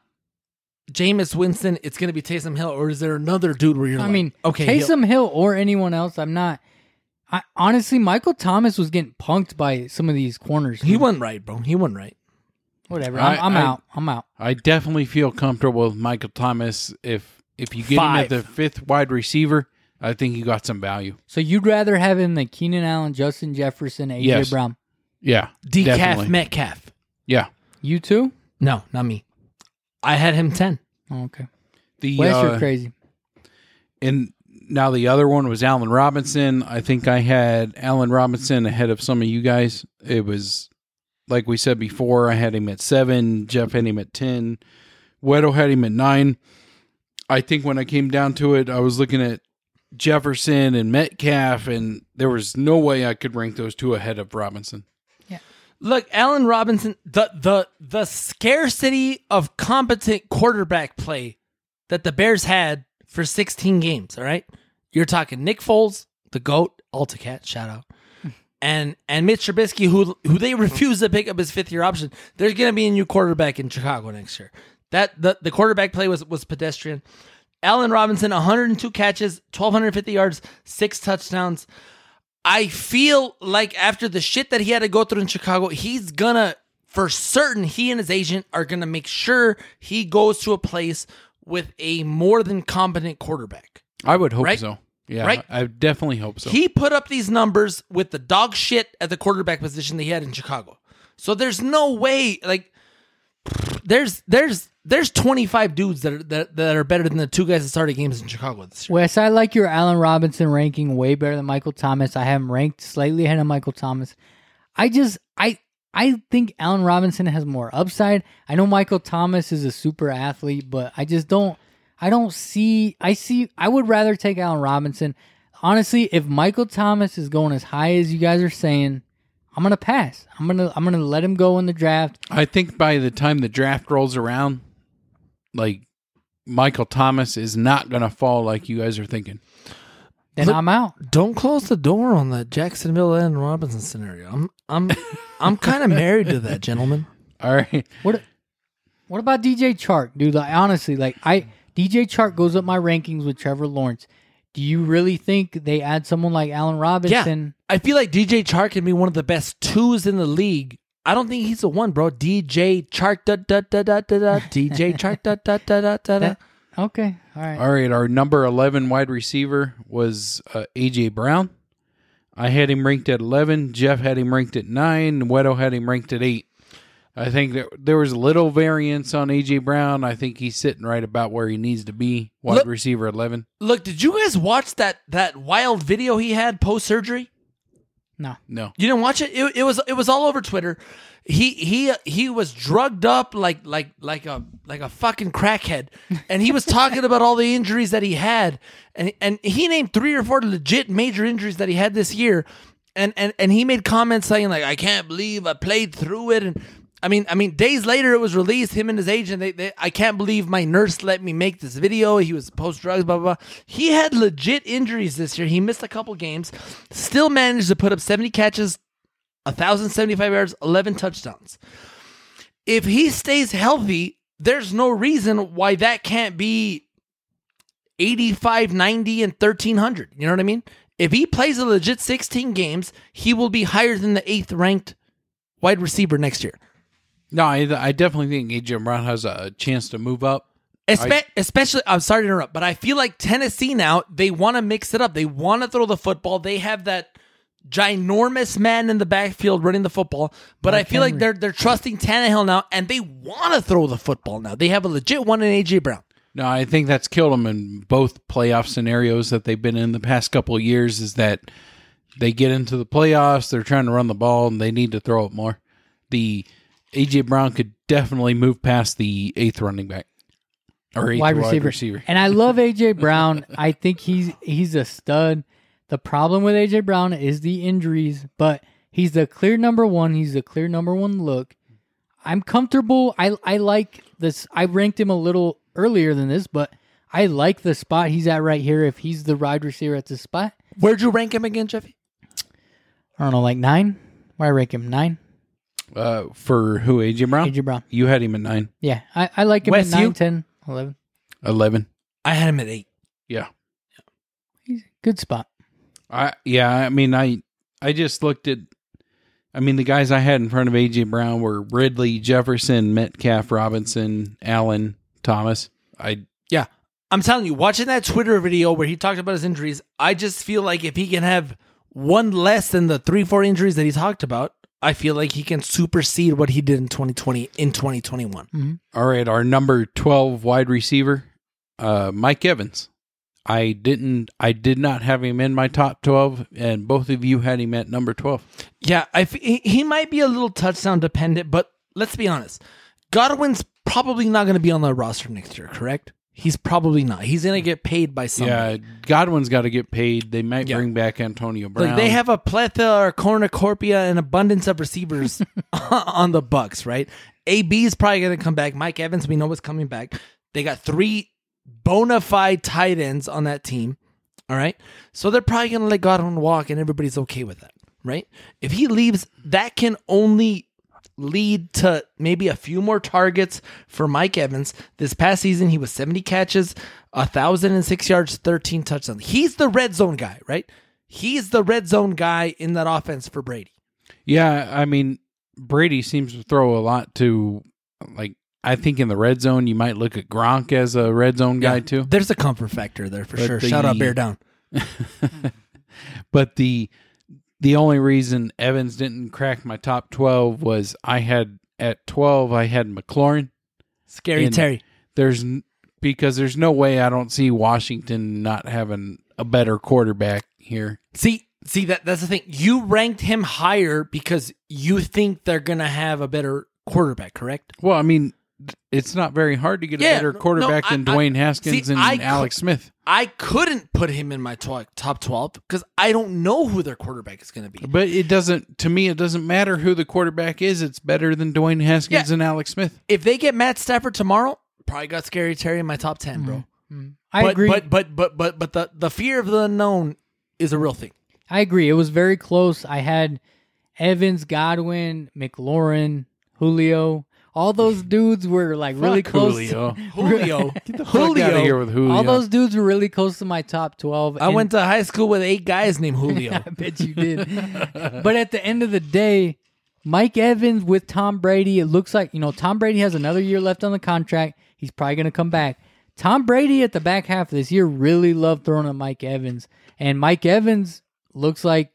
Jameis Winston, it's going to be Taysom Hill, or is there another dude where you're
I
like,
mean,
okay, Hill-
Taysom Hill or anyone else, I'm not. I, honestly, Michael Thomas was getting punked by some of these corners.
he wasn't right, bro. He wasn't right.
Whatever.
I-
I'm, I'm
I-
out. I'm out.
I definitely feel comfortable with Michael Thomas. If if you get him at the fifth wide receiver, I think you got some value.
So you'd rather have him than Keenan Allen, Justin Jefferson, AJ
Yes.
Brown.
Yeah,
Decaf
definitely.
Metcalf.
Yeah,
You too?
No, not me. I had him ten.
Oh, okay.
the
Wes,
uh,
you're crazy.
and now the other one was Allen Robinson. I think I had Allen Robinson ahead of some of you guys. It was like we said before. I had him at seven. Jeff had him at ten. Wedo had him at nine. I think when I came down to it, I was looking at Jefferson and Metcalf, and there was no way I could rank those two ahead of Robinson. Yeah.
Look, Allen Robinson, the the the scarcity of competent quarterback play that the Bears had for 16 games. All right, you're talking Nick Foles, the goat, Altacat, shout out, [LAUGHS] and and Mitch Trubisky, who who they [LAUGHS] refused to pick up his fifth year option. There's going to be a new quarterback in Chicago next year. That the the quarterback play was was pedestrian. Allen Robinson, 102 catches, 1,250 yards, six touchdowns. I feel like after the shit that he had to go through in Chicago, he's gonna, for certain, he and his agent are gonna make sure he goes to a place with a more than competent quarterback.
I would hope
Right?
so. Yeah,
Right?
I definitely hope so.
He put up these numbers with the dog shit at the quarterback position that he had in Chicago. So there's no way, like, there's there's there's 25 dudes that are that, that are better than the two guys that started games in Chicago this year.
Wes, I like your Allen Robinson ranking way better than Michael Thomas. I have him ranked slightly ahead of Michael Thomas. I just I I think Allen Robinson has more upside. I know Michael Thomas is a super athlete, but I just don't I don't see I see I would rather take Allen Robinson. Honestly, if Michael Thomas is going as high as you guys are saying, I'm gonna pass. I'm gonna I'm gonna let him go in the draft.
I think by the time the draft rolls around, like Michael Thomas is not going to fall like you guys are thinking.
Then
Look-
I'm out.
Don't close the door on the Jacksonville and Robinson scenario. I'm I'm I'm kind of [LAUGHS] married to that gentleman.
All right.
What What about DJ Chark, dude? Like honestly, like I DJ Chark goes up my rankings with Trevor Lawrence. Do you really think they add someone like Allen Robinson? Yeah.
I feel like DJ Chark can be one of the best twos in the league. I don't think he's the one, bro. DJ Chark da da da da da da. DJ [LAUGHS] Chark da da da da da da.
Okay, all right.
All right. Our number 11 wide receiver was uh, A.J. Brown. I had him ranked at 11. Jeff had him ranked at 9. Wedo had him ranked at 8. I think that there was a little variance on A.J. Brown. I think he's sitting right about where he needs to be, wide
Look-
receiver 11.
Look, did you guys watch that that wild video he had post surgery?
No,
No.
You didn't watch it? it? It was it was all over Twitter. He he he was drugged up like like like a like a fucking crackhead, [LAUGHS] and he was talking about all the injuries that he had, and and he named three or four legit major injuries that he had this year, and and and he made comments saying like I can't believe I played through it, and I mean I mean days later it was released. Him and his agent they, they I can't believe my nurse let me make this video. He was post drugs blah blah blah. He had legit injuries this year. He missed a couple games, still managed to put up seventy catches. 1,075 yards, 11 touchdowns. If he stays healthy, there's no reason why that can't be 85, 90, and 1,300. You know what I mean? If he plays a legit 16 games, he will be higher than the eighth ranked wide receiver next year.
No, I, I definitely think A.J. Brown has a chance to move up.
Espe- especially, I'm sorry to interrupt, but I feel like Tennessee now they want to mix it up. They want to throw the football. They have that ginormous man in the backfield running the football, but
Mark
I feel like they're they're trusting Tannehill now, and they want to throw the football now. They have a legit one in AJ Brown.
No, I think that's killed them in both playoff scenarios that they've been in the past couple of years. Is that they get into the playoffs, they're trying to run the ball, and they need to throw it more. The AJ Brown could definitely move past the eighth running back or eighth
wide receiver. And I love AJ [LAUGHS] Brown. I think he's he's a stud. The problem with AJ Brown is the injuries, but he's the clear number one. He's the clear number one look. I'm comfortable. I I like this. I ranked him a little earlier than this, but I like the spot he's at right here. If he's the wide receiver at this spot,
Where'd you rank him again, Jeffy?
I don't know, like nine. Where I rank him nine.
Uh, for who? AJ Brown.
AJ Brown.
You had him at nine,
Yeah, I, I like him
Wes,
at
you?
10, 11.
eleven.
I had him at eight.
Yeah,
He's a good spot.
I yeah. I mean, I I just looked at. I mean, the guys I had in front of AJ Brown were Ridley, Jefferson, Metcalf, Robinson, Allen, Thomas. I yeah.
I'm telling you, watching that Twitter video where he talked about his injuries, I just feel like if he can have one less than the three, four injuries that he talked about, I feel like he can supersede what he did in 2020 in 2021.
All right, our number 12 wide receiver, uh, Mike Evans. I didn't I did not have him in my top 12 and both of you had him at number 12.
Yeah, I f- he he might be a little touchdown dependent, but let's be honest. Godwin's probably not going to be on the roster next year, correct? He's probably not. He's going to get paid by somebody.
Yeah, Godwin's got to get paid. They might
Yeah.
bring back Antonio Brown.
Like they have a plethora or cornucopia and abundance of receivers [LAUGHS] [LAUGHS] on the Bucs, right? AB is probably going to come back. Mike Evans, we know is coming back. They got three bona fide tight ends on that team. All right, so they're probably going to let Godwin walk, and everybody's okay with that, right? If he leaves, that can only lead to maybe a few more targets for Mike Evans. This past season, he was 70 catches, 1,006 yards, 13 touchdowns. He's the red zone guy, right? He's the red zone guy in that offense for Brady.
Yeah, I mean Brady seems to throw a lot to like I think in the red zone you might look at Gronk as a red zone guy too.
There's a comfort factor there for
But
sure.
the-
Shout out Bear Down. [LAUGHS] [LAUGHS]
but the the only reason Evans didn't crack my top 12 was I had at 12 I had McLaurin.
Scary
And-
Terry.
There's because there's no way I don't see Washington not having a better quarterback here.
See, see that that's the thing. You ranked him higher because you think they're gonna have a better quarterback, correct?
Well, I mean, it's not very hard to get
Yeah,
a better quarterback
no,
than
I- I-
Dwayne Haskins
see,
and
I cou-
Alex Smith.
I couldn't put him in my top twelve because I don't know who their quarterback is gonna be.
But it doesn't to me it doesn't matter who the quarterback is. It's better than Dwayne Haskins
Yeah.
and Alex Smith.
If they get Matt Stafford tomorrow, probably got Scary Terry in my top ten, bro. Mm-hmm. Mm-hmm.
I
but,
agree.
But but but but but the the fear of the unknown is a real thing.
I agree. It was very close. I had Evans, Godwin, McLaurin, Julio. All those dudes were like really
Fuck
close.
Julio. [LAUGHS] [LAUGHS]
Julio,
Get the fuck out of here with Julio.
All those dudes were really close to my top twelve.
I
and-
went to high school with eight guys named Julio. [LAUGHS]
I bet you did. but at the end of the day, Mike Evans with Tom Brady, it looks like, you know, Tom Brady has another year left on the contract. He's probably going to come back. Tom Brady at the back half of this year really loved throwing at Mike Evans. And Mike Evans looks like,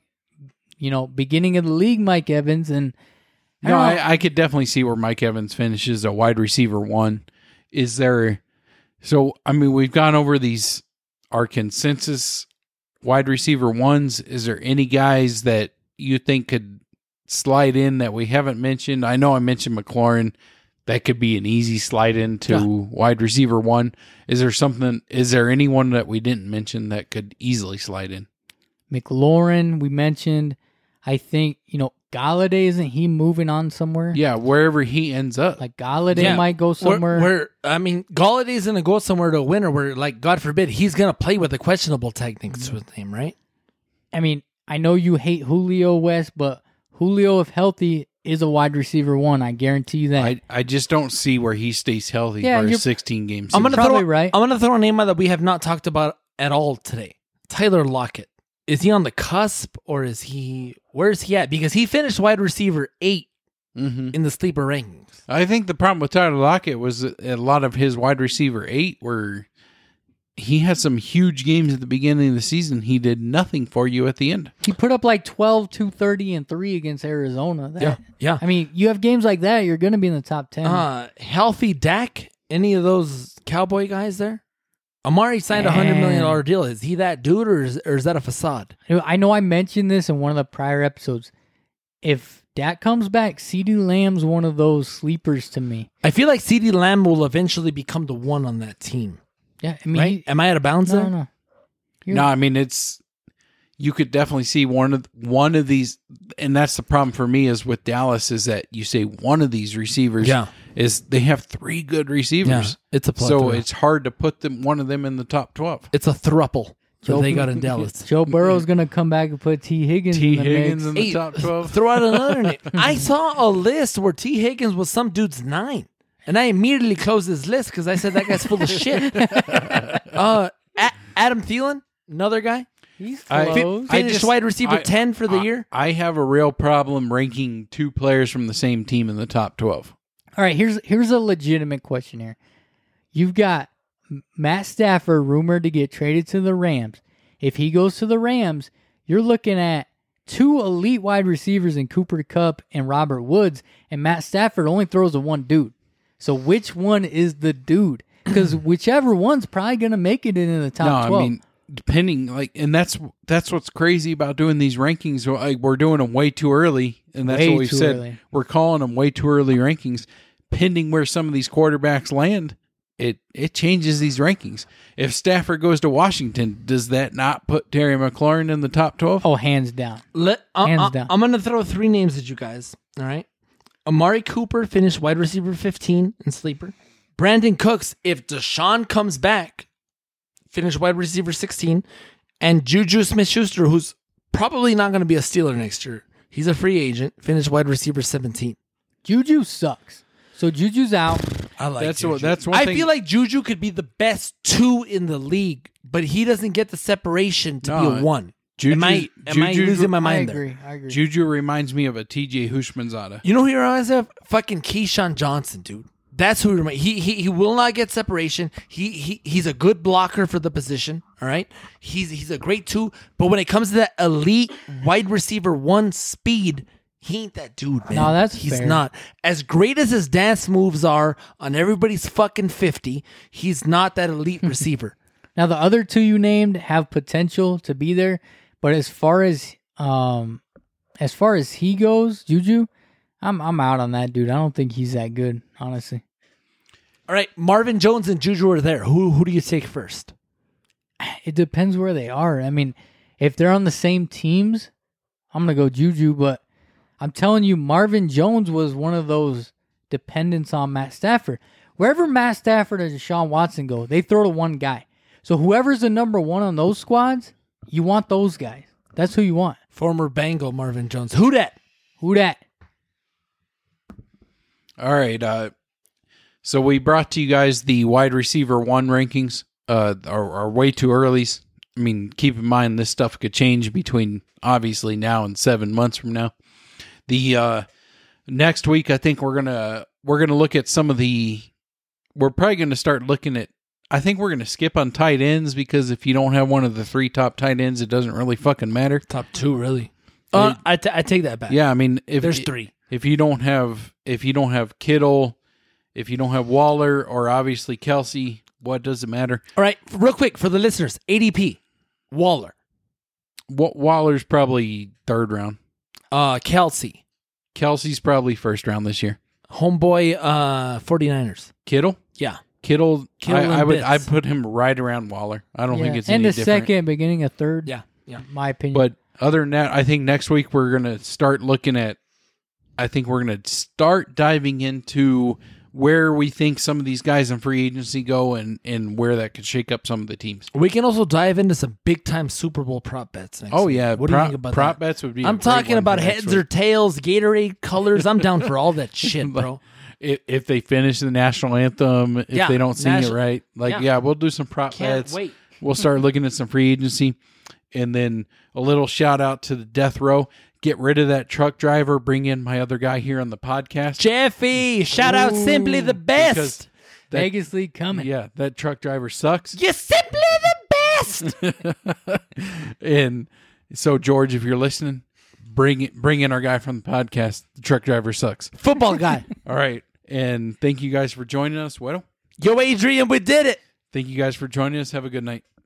you know, beginning of the league Mike Evans. And
No. I, I could definitely see where Mike Evans finishes a wide receiver one. Is there so I mean we've gone over these our consensus wide receiver ones. Is there any guys that you think could slide in that we haven't mentioned? I know I mentioned McLaurin. That could be an easy slide into
Yeah.
wide receiver one. Is there something is there anyone that we didn't mention that could easily slide in?
McLaurin, we mentioned. I think, you know, Golladay, isn't he moving on somewhere?
Yeah, wherever he ends up.
Like Golladay
Yeah.
might go somewhere.
where I mean, Golladay's gonna go somewhere to win, or where like God forbid he's gonna play with the questionable techniques next to his name, right?
I mean, I know you hate Julio Wes, but Julio, if healthy, is a wide receiver one. I guarantee you that.
I, I just don't see where he stays healthy
Yeah,
for a 16 game
I'm gonna
Probably
throw
right.
I'm gonna throw a name out that we have not talked about at all today. Tyler Lockett. Is he on the cusp or is he where's he at? Because he finished wide receiver eight
Mm-hmm.
in the sleeper rankings.
I think the problem with Tyler Lockett was a a lot of his wide receiver eight were he had some huge games at the beginning of the season. He did nothing for you at the end.
He put up like 12, 230, and 3 against Arizona. That,
yeah.
I mean, you have games like that, you're going to be in the top 10.
Uh, healthy Dak. Any of those cowboy guys there? Amari signed a hundred million dollar deal. Is he that dude, or is, or is that a facade?
I know I mentioned this in one of the prior episodes. If Dak comes back, CeeDee Lamb's one of those sleepers to me.
I feel like CeeDee Lamb will eventually become the one on that team.
Yeah, I mean,
Right?
he-
Am I out of bounds
no,
there?
no. You're-
No, I mean it's you could definitely see one of one of these, and that's the problem for me is with Dallas is that you say one of these receivers,
Yeah.
Is they have three good
Yeah,
receivers,
it's a
so it's hard to put them one of them in the top twelve.
it's a thruple that
Joe-
they got in [LAUGHS] Dallas.
Joe Burrow's going to come back and put Tee Higgins
T.
in the
Higgins
mix.
in the
Hey,
top twelve.
Throw out another name. [LAUGHS] I saw a list where Tee Higgins was some dude's nine, and I immediately closed this list because I said that guy's full of [LAUGHS] shit. uh, A- Adam Thielen, another guy,
He's
I-
close.
I
finished
just-
wide receiver
I-
ten for the
I-
year.
I have a real problem ranking two players from the same team in the top twelve.
All right, here's here's a legitimate question here. You've got Matt Stafford rumored to get traded to the Rams. If he goes to the Rams, you're looking at two elite wide receivers in Cooper Kupp and Robert Woods, and Matt Stafford only throws to one dude. So which one is the dude? Because whichever one's probably gonna make it into the top
no,
twelve.
I mean depending like, and that's that's what's crazy about doing these rankings. Like, we're doing them way too early, and that's
Way
what we've said.
early.
We're calling them way too early rankings, pending where some of these quarterbacks land. It it changes these rankings. If Stafford goes to Washington, does that not put Terry McLaurin in the top twelve?
oh, hands down.
Let, uh,
Hands
uh,
down.
I'm going to throw three names at you guys. All right. Amari Cooper finished wide receiver 15 in sleeper. Brandin Cooks, if Deshaun comes back, finished wide receiver 16. And Juju Smith Schuster, who's probably not going to be a Steeler next year. He's a free agent, finished wide receiver 17.
Juju sucks. So Juju's out.
I like
that's what that's one
I
thing.
feel like Juju could be the best two in the league, but he doesn't get the separation to be a one.
Juju,
am I, am I losing my
I
mind there?
I agree.
Juju reminds me of a TJ Houshmandzadeh.
You know who he reminds me of? Fucking Keyshawn Johnson, dude. That's who he. He he will not get separation. He he he's a good blocker for the position. All right, he's he's a great two. But when it comes to that elite wide receiver one speed, he ain't that dude, man.
No, that's
he's
fair.
not as great as his dance moves are on everybody's fucking fifty. He's not that elite [LAUGHS] receiver.
Now the other two you named have potential to be there, but as far as um as far as he goes, Juju, I'm I'm out on that dude. I don't think he's that good, honestly.
All right, Marvin Jones and Juju are there. Who who do you take first?
It depends where they are. I mean, if they're on the same teams, I'm gonna go Juju, but I'm telling you, Marvin Jones was one of those dependents on Matt Stafford. Wherever Matt Stafford and Deshaun Watson go, they throw to one guy. So whoever's the number one on those squads, you want those guys. That's who you want.
Former Bengal Marvin Jones. Who dat?
Who that?
All right. Uh, so we brought to you guys the wide receiver one rankings. Uh, are, are way too early. I mean, keep in mind this stuff could change between obviously now and seven months from now. The uh, next week, I think we're gonna we're gonna look at some of the. We're probably gonna start looking at. I think we're gonna skip on tight ends because if you don't have one of the three top tight ends, it doesn't really fucking matter.
Top two, really. Uh, I, t- I take that back.
Yeah, I mean, if
There's three.
if you don't have if you don't have Kittle, if you don't have Waller or obviously Kelce, what does it matter?
All right, real quick for the listeners ADP, Waller,
Wa- Waller's probably third round.
uh, Kelce,
Kelce's probably first round this year.
homeboy, uh, 49ers.
Kittle,
Yeah.
Kittle,
Kittle
I, I would I put him right around Waller. I don't think it's
and
any
a
different.
second, beginning a third.
Yeah. Yeah.
my opinion.
But other than that, I think next week we're gonna start looking at. I think we're gonna start diving into where we think some of these guys in free agency go and and where that could shake up some of the teams.
We can also dive into some big time Super Bowl prop bets. Next
Oh yeah,
What do you think about
prop
that?
bets would be.
I'm talking about heads or tails, Gatorade colors. I'm down for all that [LAUGHS] shit, bro.
if, if they finish the national anthem, if
Yeah,
they don't sing
nation-
it right, like
yeah.
yeah. we'll do some prop
Can't
bets.
wait.
We'll start looking at some free agency, and then a little shout out to the death row. Get rid of that truck driver, bring in my other guy here on the podcast.
Jeffy, shout out simply the best.
That-
Vegas League coming.
yeah, that truck driver sucks.
You're simply the best. [LAUGHS]
and so George, if you're listening, bring it, bring in our guy from the podcast. The truck driver sucks.
Football guy. [LAUGHS]
All right, and thank you guys for joining us. Well,
Yo, Adrian, we did it.
thank you guys for joining us. Have a good night.